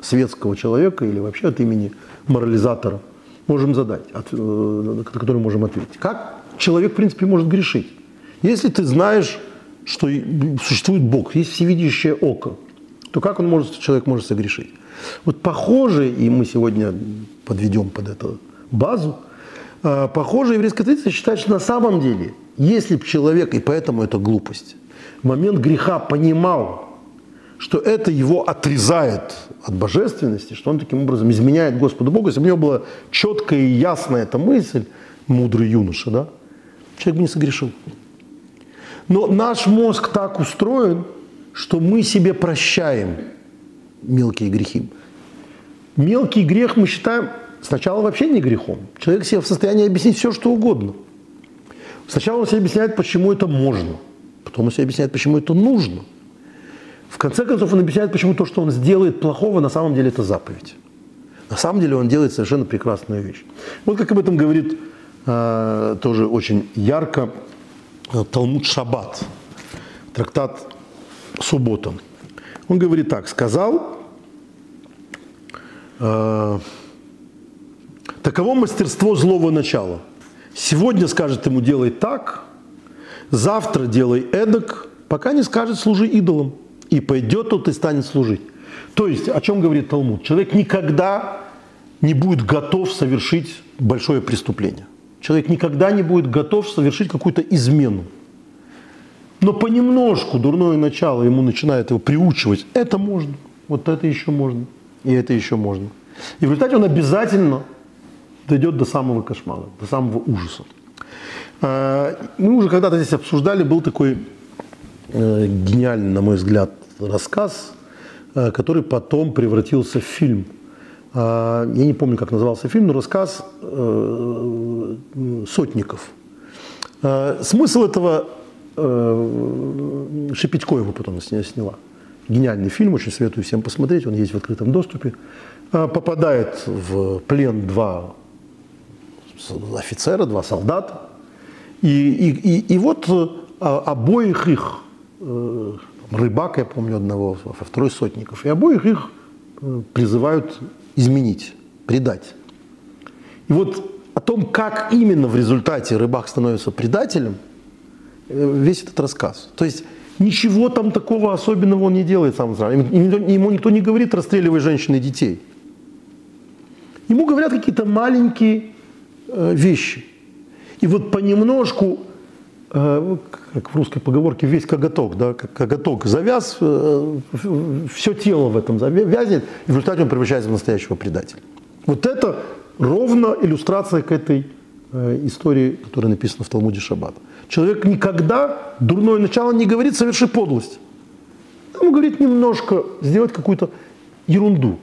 светского человека или вообще от имени морализатора можем задать, на который можем ответить. Как человек, в принципе, может грешить. Если ты знаешь, что существует Бог, есть всевидящее око, то как он может, человек может согрешить? Вот похоже, и мы сегодня подведем под эту базу, похоже, еврейская традиция считает, что на самом деле, если бы человек, и поэтому это глупость, в момент греха понимал, что это его отрезает от божественности, что он таким образом изменяет Господу Богу, если бы у него была четкая и ясная эта мысль, мудрый юноша, да, человек бы не согрешил. Но наш мозг так устроен, что мы себе прощаем мелкие грехи. Мелкий грех мы считаем сначала вообще не грехом. Человек себе в состоянии объяснить все, что угодно. Сначала он себе объясняет, почему это можно. Потом он себе объясняет, почему это нужно. В конце концов, он объясняет, почему то, что он сделает плохого, на самом деле это заповедь. На самом деле он делает совершенно прекрасную вещь. Вот как об этом говорит э, тоже очень ярко э, Талмуд Шаббат, трактат Суббота. Он говорит так, сказал, э, таково мастерство злого начала. Сегодня скажет ему делай так, завтра делай эдак, пока не скажет служи идолам. И пойдет тот и станет служить. То есть, о чем говорит Талмуд? Человек никогда не будет готов совершить большое преступление. Человек никогда не будет готов совершить какую-то измену. Но понемножку дурное начало ему начинает его приучивать. Это можно, вот это еще можно, и это еще можно. И в результате он обязательно дойдет до самого кошмара, до самого ужаса. А, мы уже когда-то здесь обсуждали, был такой э, гениальный, на мой взгляд, рассказ, э, который потом превратился в фильм – а, я не помню, как назывался фильм, но рассказ э, Сотников. А, смысл этого Шепетько его потом сняла. Гениальный фильм, очень советую всем посмотреть, он есть в открытом доступе. Попадает в плен два офицера, два солдата. И, и, и, и вот обоих их, рыбак, я помню одного, второй сотников, и обоих их призывают изменить, предать. И вот о том, как именно в результате рыбак становится предателем, весь этот рассказ. То есть ничего там такого особенного он не делает сам Ему никто не говорит расстреливай женщин и детей. Ему говорят какие-то маленькие э, вещи. И вот понемножку, э, как в русской поговорке, весь коготок, да, как коготок завяз, э, все тело в этом завязнет, и в результате он превращается в настоящего предателя. Вот это ровно иллюстрация к этой э, истории, которая написана в Талмуде Шаббат. Человек никогда дурное начало не говорит «соверши подлость». Ему говорит немножко сделать какую-то ерунду,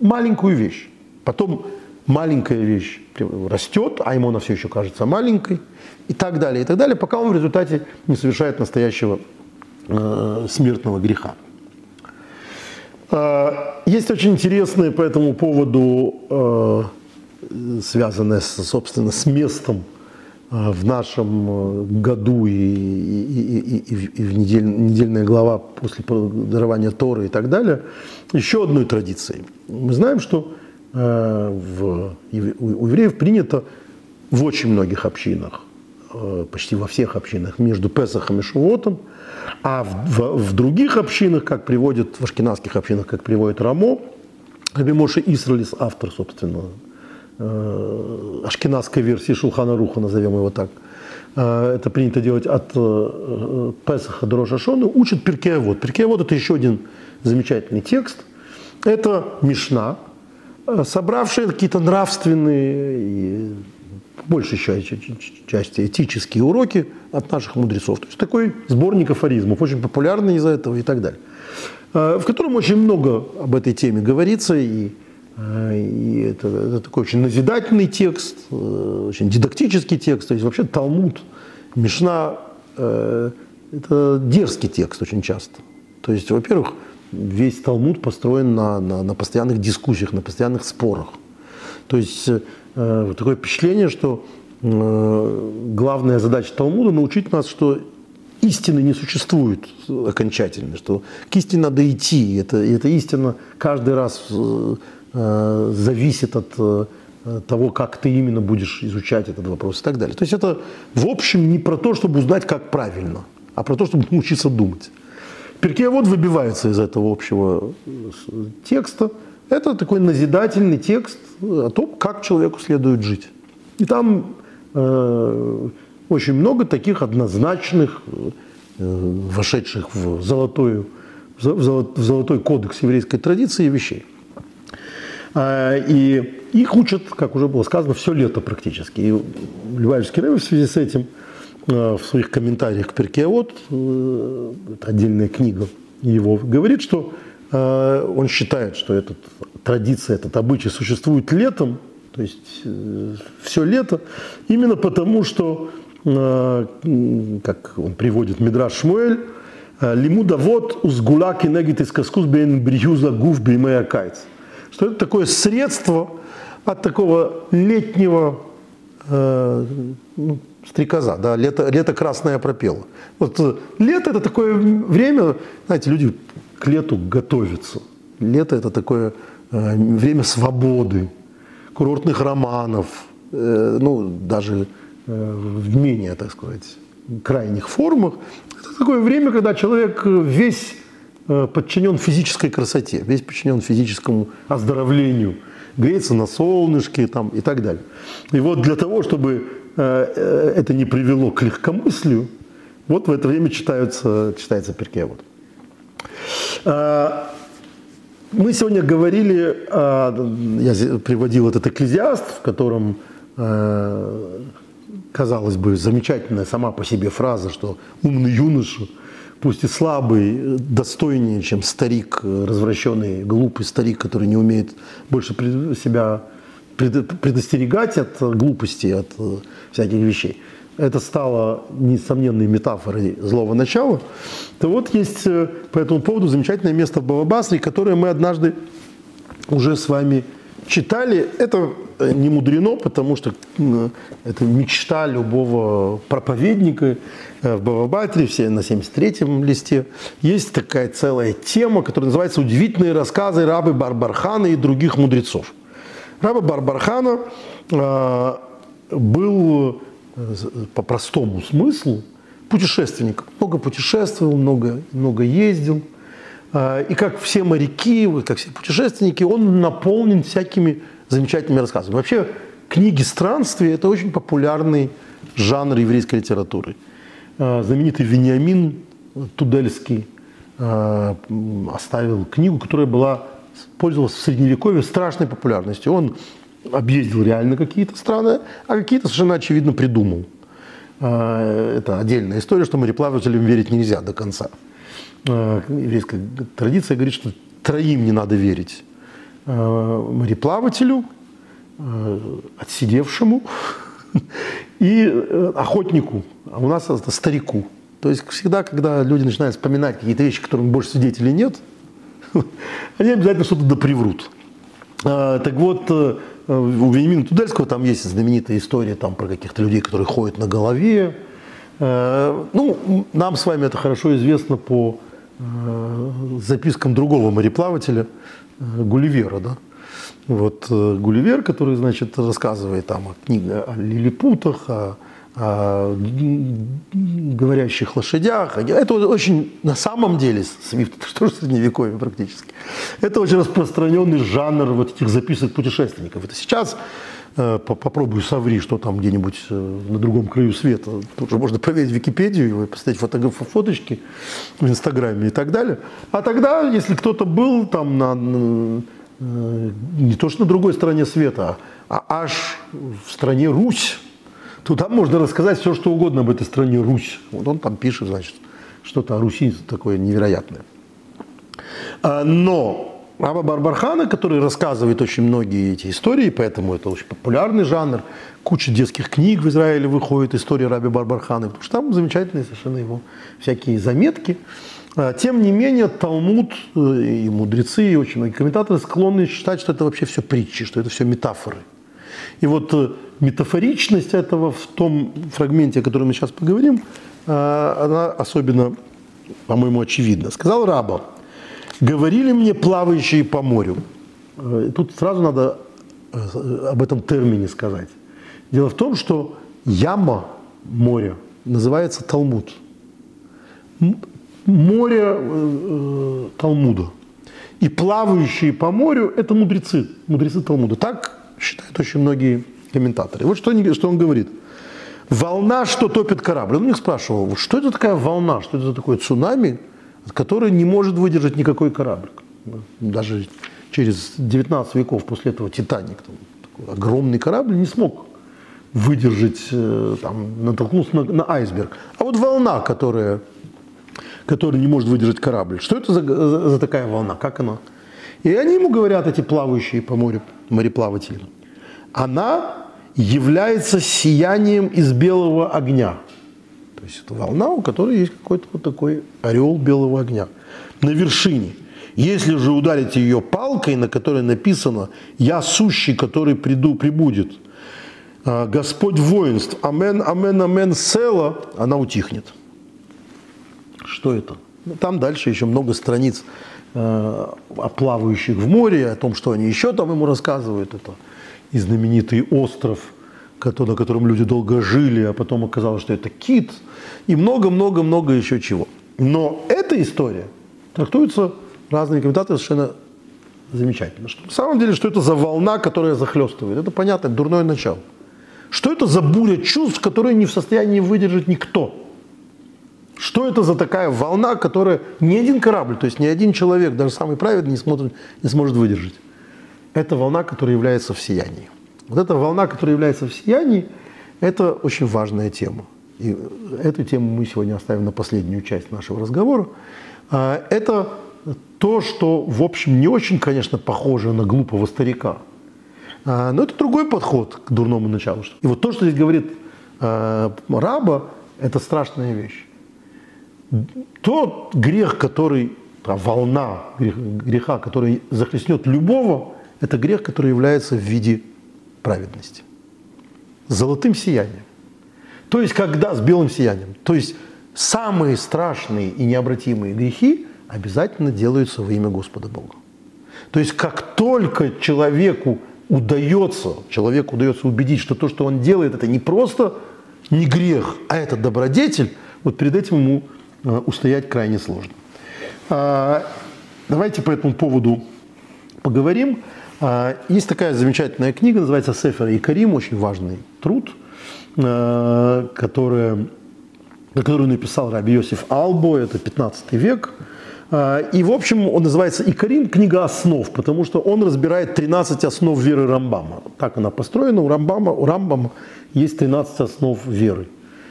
маленькую вещь. Потом маленькая вещь растет, а ему она все еще кажется маленькой, и так далее, и так далее, пока он в результате не совершает настоящего э, смертного греха. Э, есть очень интересные по этому поводу, э, связанные, собственно, с местом э, в нашем э, году и, и, и, и, в недель, недельная глава после дарования Торы и так далее, еще одной традицией. Мы знаем, что в, у евреев принято в очень многих общинах, э, почти во всех общинах, между Песахом и Шивотом, а в, в, в других общинах, как приводит, в ашкенадских общинах, как приводит Рамо, Рабимоши Исралис, автор, собственно, э, ашкенадской версии Шулхана Руха, назовем его так, это принято делать от Песаха до Рошашона, учат Перкеавод. Перкеавод – это еще один замечательный текст. Это Мишна, собравшие какие-то нравственные и большей части этические уроки от наших мудрецов. То есть такой сборник афоризмов, очень популярный из-за этого и так далее, э, в котором очень много об этой теме говорится, и, э, и это, это такой очень назидательный текст, э, очень дидактический текст, то есть вообще Талмуд, Мишна – это дерзкий текст очень часто. То есть, во-первых, весь Талмуд построен на, на, на постоянных дискуссиях, на постоянных спорах. То есть э, такое впечатление, что э, главная задача Талмуда научить нас, что истины не существует окончательно, что к истине надо идти. И это, и эта истина каждый раз э, э, зависит от э, того, как ты именно будешь изучать этот вопрос и так далее. То есть это, в общем, не про то, чтобы узнать, как правильно, а про то, чтобы научиться думать. Перкеавод выбивается из этого общего э, текста. Это такой назидательный текст о том, как человеку следует жить. И там э, очень много таких однозначных, э, вошедших в, золотую, в, золот, в золотой кодекс еврейской традиции вещей. А, и их учат, как уже было сказано, все лето практически. И Львовский Рэбе в связи с этим – Э, в своих комментариях к Перкеот, э, это отдельная книга его, говорит, что э, он считает, что эта традиция, этот обычай существует летом, то есть все лето, именно потому, что, как он приводит Мидраш Шмуэль, лимуда вот узгула кенегит из каскус бен брьюза гуф беймея кайц. Что это такое средство от такого летнего ну, стрекоза, да, лето, лето красное пропело. Вот э, лето это такое время, знаете, люди к лету готовятся. Лето это такое э, время свободы, курортных романов, э, ну, даже э, в менее, так сказать, крайних формах. Это такое время, когда человек весь э, подчинен физической красоте, весь подчинен физическому оздоровлению, греется на солнышке там, и так далее. И вот для того, чтобы это не привело к легкомыслию, вот в это время читаются, читается Перкеевод. Э, мы сегодня говорили, я приводил этот экклезиаст, в котором, казалось бы, замечательная сама по себе фраза, что умный юноша, пусть и слабый, достойнее, чем старик, развращенный, глупый старик, который не умеет больше себя предостерегать от глупости, от э, всяких вещей, это стало несомненной метафорой злого начала, то вот есть э, по этому поводу замечательное место в Бабабасре, которое мы однажды уже с вами читали, это э, не мудрено, потому что это мечта любого проповедника э, в Бавабатре, все на 73-м листе. Есть такая целая тема, которая называется «Удивительные рассказы рабы Барбархана и других мудрецов». Раба Барбархана э, был по простому смыслу путешественник. Много путешествовал, много, много ездил – а, и как все моряки, как все путешественники, он наполнен всякими замечательными рассказами. Вообще, книги странствий – это очень популярный жанр еврейской литературы. А, знаменитый Вениамин Тудельский а, оставил книгу, которая была, пользовалась в Средневековье страшной популярностью. Он объездил реально какие-то страны, а какие-то совершенно очевидно придумал. Это отдельная история, что мореплавателям верить нельзя до конца. Э, еврейская традиция говорит, что троим не надо верить. Э, мореплавателю, э, отсидевшему и охотнику, а у нас это старику. То есть всегда, когда люди начинают вспоминать какие-то вещи, которым больше свидетелей нет, они обязательно что-то доприврут. Так вот, у Вениамина Тудельского там есть знаменитая история там, про каких-то людей, которые ходят на голове. Ну, нам с вами это хорошо известно по Э, запискам другого мореплавателя э, Гулливера, да. Вот э, Гулливер, который, значит, рассказывает там о книге о лилипутах, о говорящих лошадях. Это очень, на самом деле, Свифт, это что средневековье практически. Это очень распространенный жанр вот этих записок путешественников. Это сейчас Э, попробую соври, что там где-нибудь э, на другом краю света. Тут же можно проверить Википедию и поставить фото фоточки в Инстаграме и так далее. А тогда, если кто-то был там на, э, не то что на другой стороне света, а аж в стране Русь, то там можно рассказать все, что угодно об этой стране Русь. Вот он там пишет, значит, что-то о Руси такое невероятное. А, но Раба Барбархана, который рассказывает очень многие эти истории, поэтому это очень популярный жанр. Куча детских книг в Израиле выходит, история Раби Барбархана, потому что там замечательные совершенно его всякие заметки. А, тем не менее, Талмуд э, и мудрецы, и очень многие комментаторы склонны считать, что это вообще все притчи, что это все метафоры. И вот э, метафоричность этого в том фрагменте, о котором мы сейчас поговорим, а, она особенно, по-моему, очевидна. Сказал Раба, Говорили мне плавающие по морю. Э, тут сразу надо э, об этом термине сказать. Дело в том, что яма моря называется Талмуд. Море э, Талмуда. И плавающие по морю – это мудрецы, мудрецы Талмуда. Так считают очень многие комментаторы. Вот что, они, что он говорит. Волна, что топит корабль. Он у них спрашивал, что это такая волна, что это такое цунами – который не может выдержать никакой корабль. Даже через 19 веков после этого «Титаник», там, такой огромный корабль, не смог выдержать, э, там, натолкнуться на, на айсберг. А вот волна, которая, которая не может выдержать корабль, что это за, за, за такая волна, как она? И они ему говорят, эти плавающие по морю мореплаватели, она является сиянием из белого огня – то есть это волна, у которой есть какой-то вот такой орел белого огня на вершине. Если же ударить ее палкой, на которой написано «Я сущий, который приду, прибудет», а, Господь воинств, амен, амен, амен, села, она утихнет. Что это? Ну, там дальше еще много страниц э, о плавающих в море, о том, что они еще там ему рассказывают. Это и знаменитый остров – на котором люди долго жили, а потом оказалось, что это кит, и много-много-много еще чего. Но эта история трактуется разными комментаторами совершенно замечательно. Что, на самом деле, что это за волна, которая захлестывает? Это понятно, дурное начало. Что это за буря чувств, которые не в состоянии выдержать никто? Что это за такая волна, которая ни один корабль, то есть ни один человек, даже самый праведный, не, смотрит, не сможет выдержать? Это волна, которая является в сиянии. Вот эта волна, которая является в сиянии, это очень важная тема. И эту тему мы сегодня оставим на последнюю часть нашего разговора. А, это то, что, в общем, не очень, конечно, похоже на глупого старика. А, но это другой подход к дурному началу. И вот то, что здесь говорит а, раба, это страшная вещь. Тот грех, который, волна греха, который захлестнет любого, – это грех, который является в виде праведности. Золотым сиянием. То есть, когда с белым сиянием. То есть, самые страшные и необратимые грехи обязательно делаются во имя Господа Бога. То есть, как только человеку удается, человеку удается убедить, что то, что он делает, это не просто не грех, а это добродетель, вот перед этим ему э, устоять крайне сложно. А, давайте по этому поводу поговорим. А, есть такая замечательная книга, называется «Сефер и Карим», очень важный труд, э, которая, которую написал Раби Йосиф Албо, это 15 век. А, и, в общем, он называется «Икарим. Книга основ», потому что он разбирает 13 основ веры Рамбама. Так она построена. У Рамбама, у Рамбама есть 13 основ веры,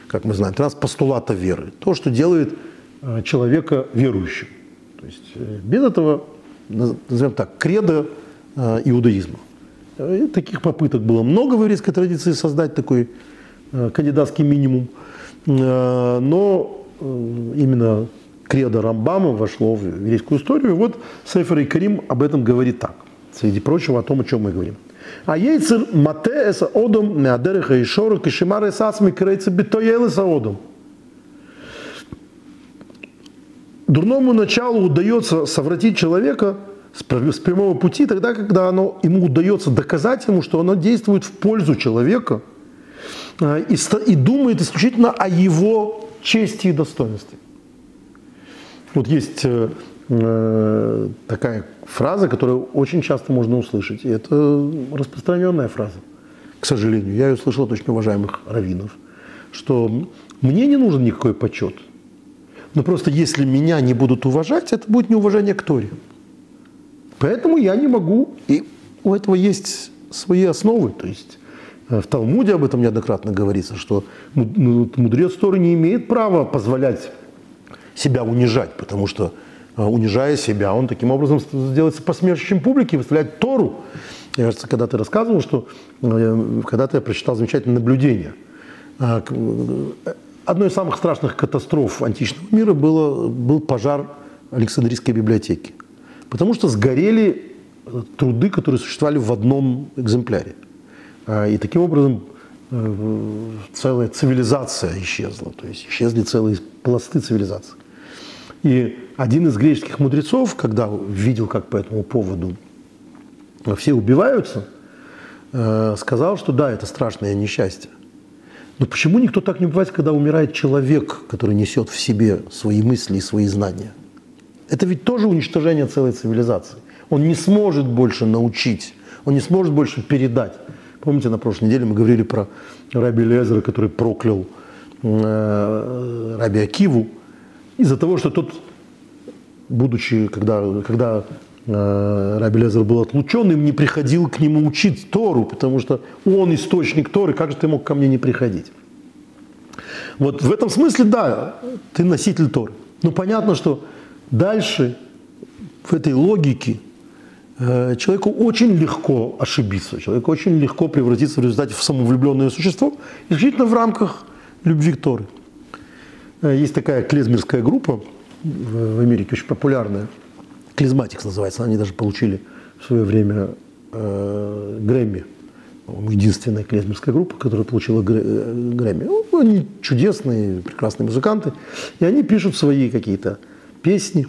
как мы знаем, 13 постулатов веры. То, что делает а, человека верующим. То есть э, без этого, назовем так, кредо а, иудаизма. И таких попыток было много в еврейской традиции создать такой кандидатский минимум. Но э, именно кредо Рамбама вошло в еврейскую историю. Вот Сефер и Карим об этом говорит так. Среди прочего о том, о чем мы говорим. А ейцер мате эса одом меадереха и шора кишимар эсасми крейца битоел эса одом. Дурному началу удается совратить человека с прямого пути тогда, когда оно, ему удается доказать ему, что оно действует в пользу человека а, и, и думает исключительно о его чести и достоинстве. Вот есть э, э, такая фраза, которую очень часто можно услышать. И это распространенная фраза, к сожалению. Я ее слышал от очень уважаемых раввинов, что мне не нужен никакой почет. Но просто если меня не будут уважать, это будет неуважение к Торе. Поэтому я не могу. И у этого есть свои основы. То есть э, в Талмуде об этом неоднократно говорится, что мудрец Торы не имеет права позволять себя унижать, потому что э, унижая себя, он таким образом сделается посмешищем публики, выставляет Тору. Я, кажется, когда ты рассказывал, что э, когда-то я прочитал замечательное наблюдение. Одной из самых страшных катастроф античного мира было, был пожар Александрийской библиотеки. Потому что сгорели труды, которые существовали в одном экземпляре. И таким образом целая цивилизация исчезла. То есть исчезли целые пласты цивилизации. И один из греческих мудрецов, когда видел, как по этому поводу все убиваются, э, сказал, что да, это страшное несчастье. Но почему никто так не убивается, когда умирает человек, который несет в себе свои мысли и свои знания? Это ведь тоже уничтожение целой цивилизации. Он не сможет больше научить, он не сможет больше передать. Помните, на прошлой неделе мы говорили про Раби Лезера, который проклял э, Раби Акиву, из-за того, что тот, будучи, когда, когда э, Раби Лезер был отлучен, им не приходил к нему учить Тору, потому что он источник Торы, как же ты мог ко мне не приходить? Вот в этом смысле, да, ты носитель Торы. Но понятно, что дальше в этой логике э, человеку очень легко ошибиться, человеку очень легко превратиться в результате в самовлюбленное существо, исключительно в рамках любви к Торе. Э, есть такая клезмерская группа в Америке, очень популярная. Клизматикс называется. Они даже получили в свое время э, Грэмми. Единственная клезмерская группа, которая получила э, Грэмми. Ну, они чудесные, прекрасные музыканты. И они пишут свои какие-то песни.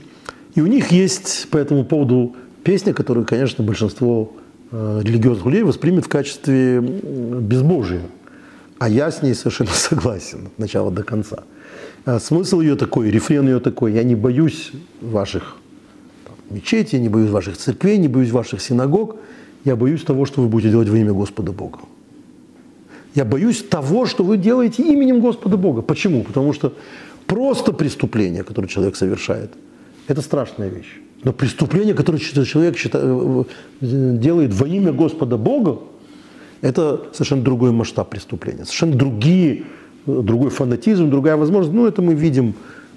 И у них есть по этому поводу песня, которую, конечно, большинство э, религиозных людей воспримет в качестве безбожия. А я с ней совершенно согласен от начала до конца. А смысл ее такой, рефрен ее такой, я не боюсь ваших мечетей, не боюсь ваших церквей, не боюсь ваших синагог, я боюсь того, что вы будете делать во имя Господа Бога. Я боюсь того, что вы делаете именем Господа Бога. Почему? Потому что просто преступление, которое человек совершает, это страшная вещь. Но преступление, которое человек считает, э, делает во имя Господа Бога, это совершенно другой масштаб преступления, совершенно другие другой фанатизм, другая возможность. Ну, это мы видим,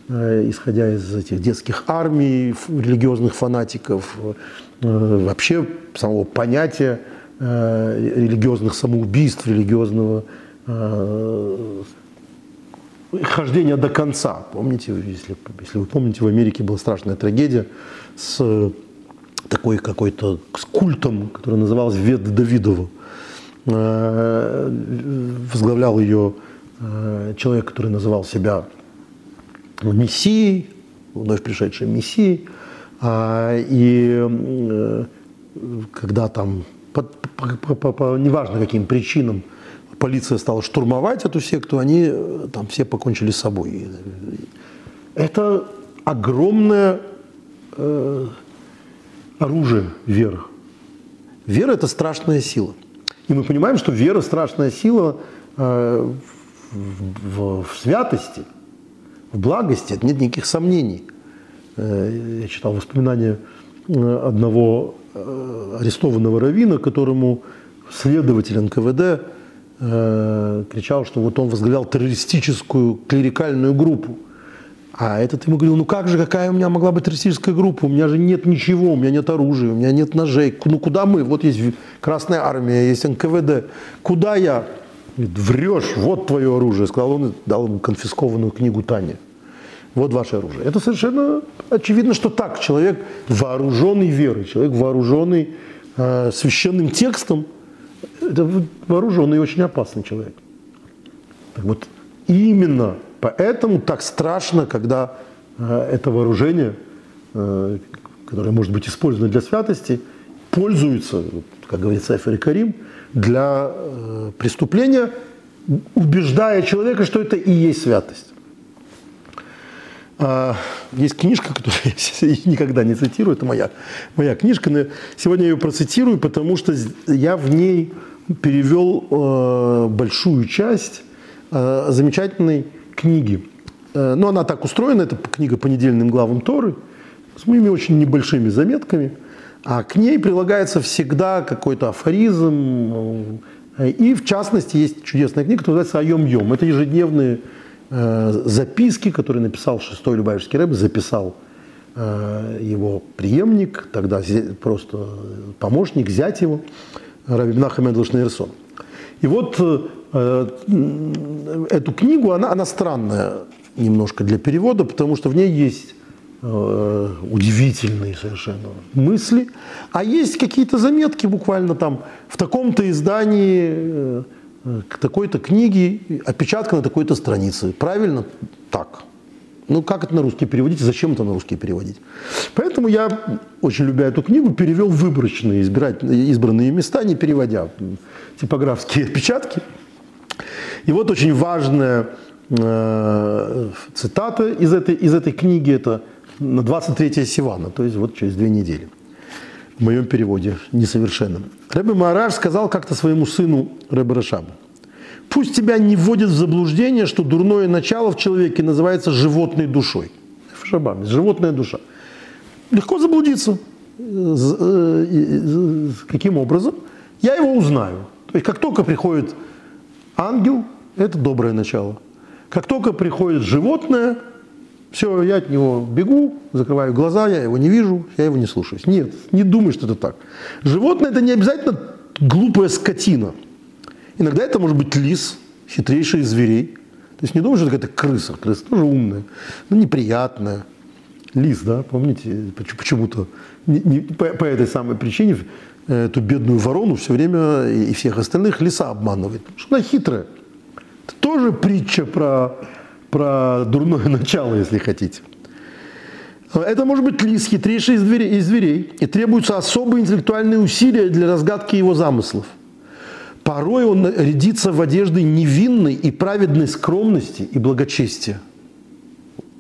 э, исходя из этих детских армий, религиозных фанатиков, э, вообще самого понятия э, религиозных самоубийств, религиозного хождения до конца. Помните, если, если вы помните, в Америке была страшная трагедия с такой какой-то с культом, который назывался Вед Давидова. Э, возглавлял ее э, человек, который называл себя мессией, вновь пришедшим мессией. А, и э, когда там по, по, по, по неважно каким причинам полиция стала штурмовать эту секту, они там все покончили с собой. Это огромное э, оружие веры. Вера – это страшная сила. И мы понимаем, что вера – страшная сила э, в, в, в святости, в благости. Это нет никаких сомнений. Э, я читал воспоминания э, одного э, арестованного равина, которому следователь НКВД э, кричал, что вот он возглавлял террористическую клерикальную группу – а этот ему говорил, ну как же, какая у меня могла быть террористическая группа? У меня же нет ничего, у меня нет оружия, у меня нет ножей. Ну куда мы? Вот есть Красная Армия, есть НКВД. Куда я? Говорит, врешь, вот твое оружие. Сказал он и дал ему конфискованную книгу Тани. Вот ваше оружие. Это совершенно очевидно, что так. Человек вооруженный верой, человек вооруженный э, священным текстом, это вооруженный и очень опасный человек. Так вот, именно Поэтому так страшно, когда э, это вооружение, э, которое может быть использовано для святости, пользуется, как говорится Эфер Карим, для э, преступления, убеждая человека, что это и есть святость. А, есть книжка, которую я никогда не цитирую, это моя, моя книжка, но сегодня я ее процитирую, потому что я в ней перевел большую часть замечательной книги. Э, но она так устроена, это книга по недельным главам Торы, с моими очень небольшими заметками, а к ней прилагается всегда какой-то афоризм, э, и в частности есть чудесная книга, которая называется «Айом-Йом». Это ежедневные э, записки, которые написал шестой Любавичский рэб, записал его преемник, тогда просто помощник, зять его, Раби Мнахам Эдлшнейрсон. И вот Э, эту книгу, она, она странная немножко для перевода, потому что в ней есть э, удивительные совершенно мысли, а есть какие-то заметки буквально там в таком-то издании э, к такой-то книге, опечатка на такой-то странице. Правильно? Так. Ну, как это на русский переводить? Зачем это на русский переводить? Поэтому я, очень любя эту книгу, перевел выборочные избранные места, не переводя типографские опечатки. И вот очень важная э, цитата из этой, из этой книги, это на 23 Сивана, то есть вот через две недели. В моем переводе несовершенном. Рэбе Маараш сказал как-то своему сыну Рэбе Рашабу, пусть тебя не вводит в заблуждение, что дурное начало в человеке называется животной душой. Шабам, животная душа. Легко заблудиться. Э, каким образом? Я его узнаю. То есть как только приходит Ангел – это доброе начало. Как только приходит животное, все, я от него бегу, закрываю глаза, я его не вижу, я его не слушаюсь. Нет, не думай, что это так. Животное – это не обязательно глупая скотина. Иногда это может быть лис, хитрейший из зверей. То есть не думай, что это какая-то крыса. Крыса тоже умная, но неприятная. Лис, да, помните, почему-то не, не, по, по этой самой причине эту бедную ворону все время и всех остальных лиса обманывает. Потому что она хитрая. Это тоже притча про, про дурное начало, если хотите. Это может быть лис, хитрейший из зверей, и требуются особые интеллектуальные усилия для разгадки его замыслов. Порой он рядится в одежды невинной и праведной скромности и благочестия.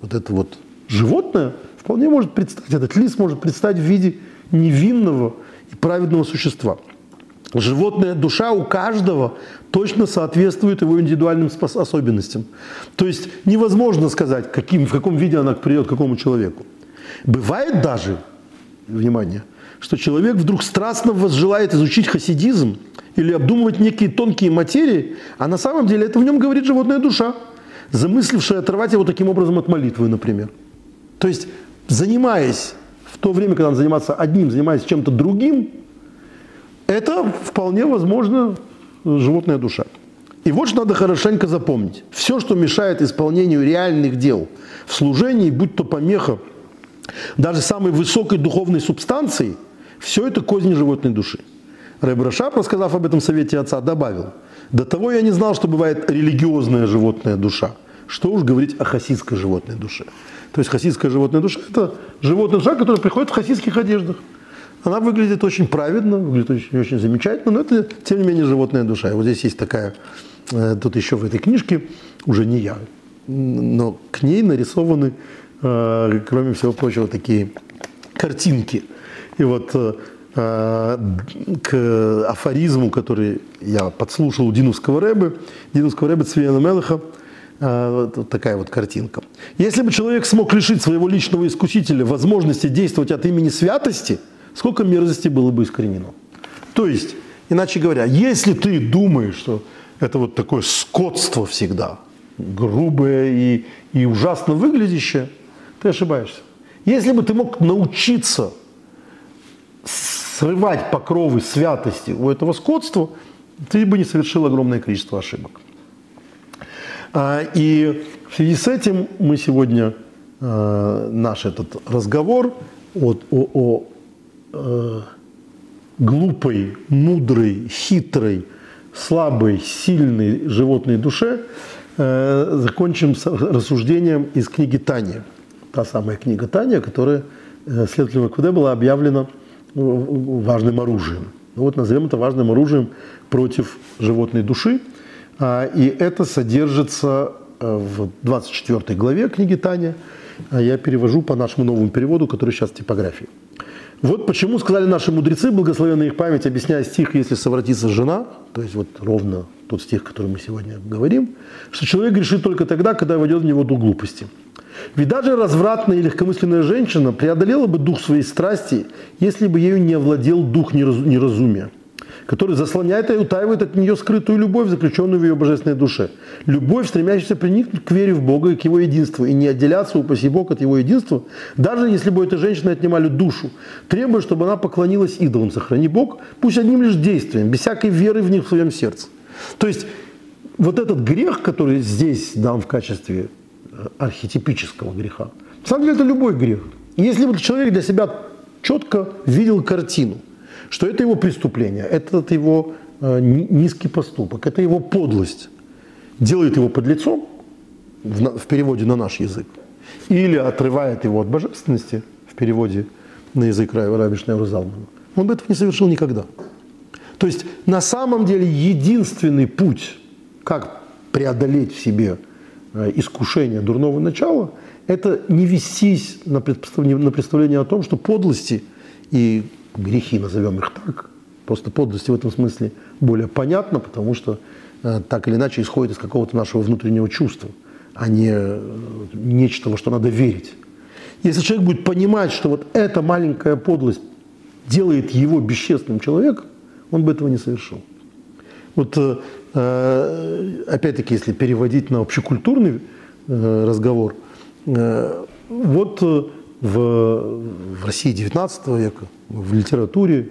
Вот это вот животное вполне может представить, этот лис может представить в виде невинного и праведного существа. Животная душа у каждого точно соответствует его индивидуальным особенностям. То есть невозможно сказать, каким, в каком виде она придет к какому человеку. Бывает даже, внимание, что человек вдруг страстно возжелает изучить хасидизм или обдумывать некие тонкие материи, а на самом деле это в нем говорит животная душа, замыслившая оторвать его таким образом от молитвы, например. То есть, занимаясь в то время, когда он занимается одним, занимается чем-то другим, это вполне возможно животная душа. И вот что надо хорошенько запомнить. Все, что мешает исполнению реальных дел в служении, будь то помеха даже самой высокой духовной субстанции, Все это козни животной души. Рэб Рашаб, рассказав об этом совете отца, добавил, до того я не знал, что бывает религиозная животная душа. Что уж говорить о хасидской животной душе. То есть хасидская животная душа – это животная душа, которая приходит в хасидских одеждах. Она выглядит очень праведно, выглядит очень, очень замечательно, но это, тем не менее, животная душа. И вот здесь есть такая, э, тут еще в этой книжке, уже не я, но к ней нарисованы, э, кроме всего прочего, такие картинки. И вот э, к афоризму, который я подслушал у Диновского Рэбы, Диновского Рэбы Цвиена Мелаха, вот такая вот картинка. Если бы человек смог лишить своего личного искусителя возможности действовать от имени святости – сколько мерзости было бы искоренено. То есть, иначе говоря, если ты думаешь, что это вот такое скотство всегда, грубое и, и ужасно выглядящее, ты ошибаешься. Если бы ты мог научиться срывать покровы святости у этого скотства, ты бы не совершил огромное количество ошибок. А, и в связи с этим мы сегодня а, наш этот разговор о, о, о э, глупой, мудрой, хитрой, слабой, сильной животной душе э, закончим с рассуждением из книги Таня. Та самая книга Таня, которая э, следователем КВД была объявлена важным оружием. Ну, вот назовем это важным оружием против животной души. А, и это содержится э, в 24 главе книги Таня. А я перевожу по нашему новому переводу, который сейчас в типографии. Вот почему сказали наши мудрецы, благословенная их память, объясняя стих «если совратится жена», то есть вот ровно тот стих, который мы сегодня говорим, что человек грешит только тогда, когда войдет в него дух глупости. Ведь даже развратная и легкомысленная женщина преодолела бы дух своей страсти, если бы ею не овладел дух неразумия который заслоняет и утаивает от нее скрытую любовь, заключенную в ее божественной душе. Любовь, стремящаяся приникнуть к вере в Бога и к Его единству, и не отделяться, упаси Бог, от Его единства, даже если бы у этой женщины отнимали душу, требуя, чтобы она поклонилась идолам, сохрани Бог, пусть одним лишь действием, без всякой веры в них в своем сердце. То есть вот этот грех, который здесь дан в качестве архетипического греха, на самом деле это любой грех. если вот человек для себя четко видел картину – что это его преступление, это его э, низкий поступок, это его подлость. Делает его под лицом, в, переводе на наш язык, или отрывает его от божественности, в переводе на язык Раби Шнеура. Он бы этого не совершил никогда. То есть на самом деле единственный путь, как преодолеть в себе э, искушение дурного начала, это не вестись на представление о том, что подлости и грехи, назовем их так. Просто подлости в этом смысле более понятно, потому что э, так или иначе исходит из какого-то нашего внутреннего чувства, а не э, нечто, во что надо верить. Если человек будет понимать, что вот эта маленькая подлость делает его бесчестным человеком, он бы этого не совершил. Вот опять-таки, если переводить на общекультурный разговор, вот в, в России XIX века в литературе,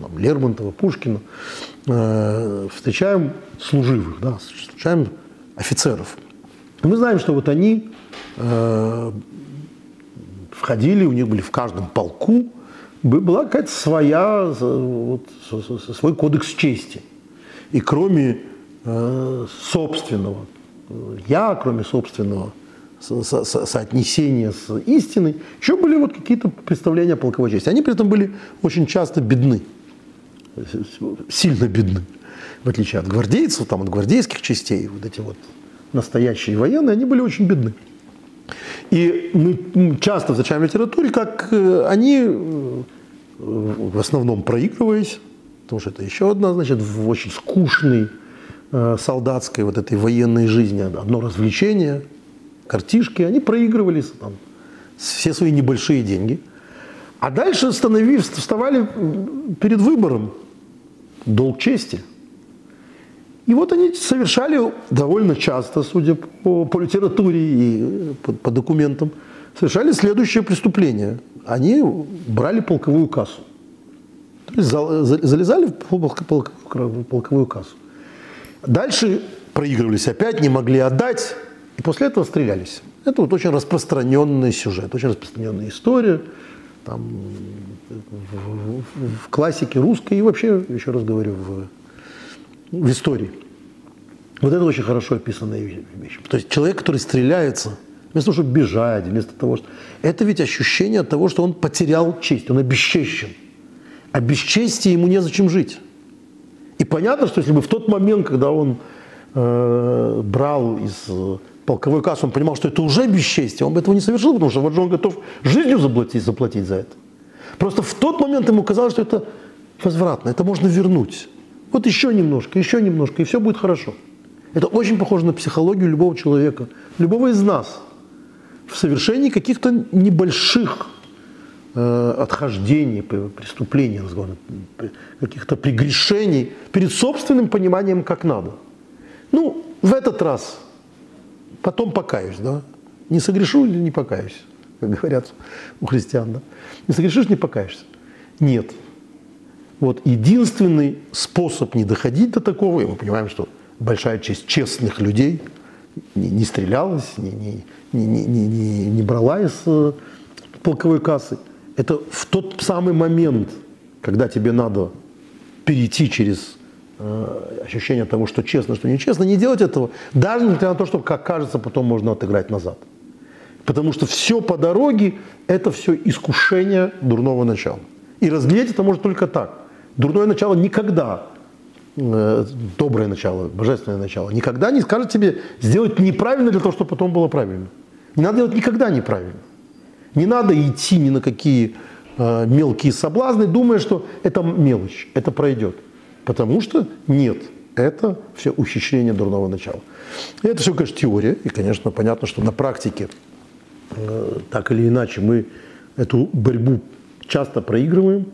там, Лермонтова, Пушкина, э, встречаем служивых, да, встречаем офицеров. Мы знаем, что вот они э, входили, у них были в каждом полку, была какая-то своя, вот, свой кодекс чести. И кроме э, собственного я, кроме собственного со со соотнесения с истиной, еще были вот какие-то представления о полковой чести. Они при этом были очень часто бедны, сильно бедны, в отличие от гвардейцев, там, от гвардейских частей, вот эти вот настоящие военные, они были очень бедны. И мы часто встречаем в литературе, как э, они, э, в основном проигрываясь, потому что это еще одна, значит, в очень скучной э, солдатской вот этой военной жизни одно развлечение – картишки, они проигрывали там, все свои небольшие деньги. А дальше становились, вставали перед выбором долг чести. И вот они совершали довольно часто, судя по, по литературе и по, по документам, совершали следующее преступление. Они брали полковую кассу. То есть залезали в полковую кассу. Дальше проигрывались опять, не могли отдать. И после этого стрелялись. Это вот очень распространенный сюжет, очень распространенная история. там, в, в, в классике русской и вообще, еще раз говорю, в, в истории. Вот это очень хорошо описанная вещь. То есть человек, который стреляется, вместо того, чтобы бежать, вместо того, что... Это ведь ощущение того, что он потерял честь, он обесчещен. А без чести ему незачем жить. И понятно, что если бы в тот момент, когда он э, брал из э, полковой кассы, он понимал, что это уже бесчестие, он бы этого не совершил, потому что вот он готов жизнью заплатить, заплатить за это. Просто в тот момент ему казалось, что это возвратно, это можно вернуть. Вот еще немножко, еще немножко, и все будет хорошо. Это очень похоже на психологию любого человека, любого из нас. В совершении каких-то небольших э, отхождений, преступлений, каких-то прегрешений перед собственным пониманием, как надо. Ну, в этот раз, потом покаюсь, да? Не согрешу или не покаюсь, как говорят у христиан, да? Не согрешишь, не покаешься. Нет. Вот единственный способ не доходить до такого, и мы понимаем, что большая часть честных людей не, не стрелялась, не, не, не, не, не, не брала из э, полковой кассы. Это в тот самый момент, когда тебе надо перейти через э, ощущение того, что честно, что нечестно, не делать этого, даже несмотря на то, что, как кажется, потом можно отыграть назад. Потому что все по дороге – это все искушение дурного начала. И разглядеть это может только так. Дурное начало никогда Э, доброе начало, божественное начало, никогда не скажет тебе сделать неправильно для того, чтобы потом было правильно. Не надо делать никогда неправильно. Не надо идти ни на какие э, мелкие соблазны, думая, что это мелочь, это пройдет. Потому что нет, это все ухищрение дурного начала. И это все, конечно, теория. И, конечно, понятно, что на практике э, так или иначе мы эту борьбу часто проигрываем,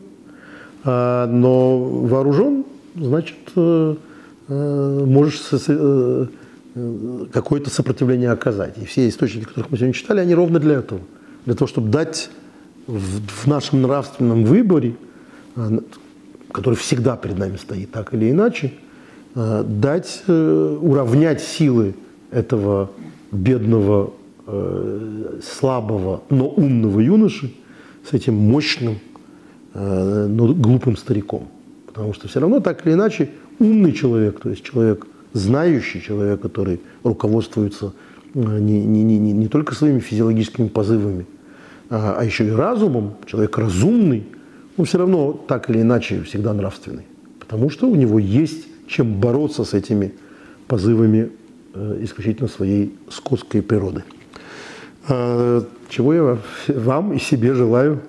э, но вооружен значит, э, э, можешь э, какое-то сопротивление оказать. И все источники, которых мы сегодня читали, они ровно для этого. Для того, чтобы дать в нашем нравственном выборе, который всегда перед нами стоит, так или иначе, дать, уравнять силы этого бедного, слабого, но умного юноши с этим мощным, но глупым стариком. Потому что все равно так или иначе умный человек, то есть человек знающий, человек, который руководствуется э, не, не, не, не только своими физиологическими позывами, а, а еще и разумом, человек разумный, он все равно так или иначе всегда нравственный. Потому что у него есть чем бороться с этими позывами э, исключительно своей скотской природы. Э, чего я вам и себе желаю,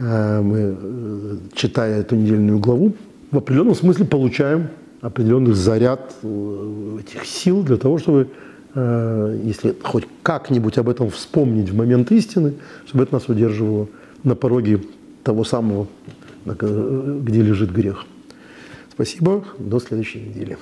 мы, читая эту недельную главу, в определенном смысле получаем определенный заряд э, этих сил для того, чтобы, э, если хоть как-нибудь об этом вспомнить в момент истины, чтобы это нас удерживало на пороге того самого, где лежит грех. Спасибо, до следующей недели.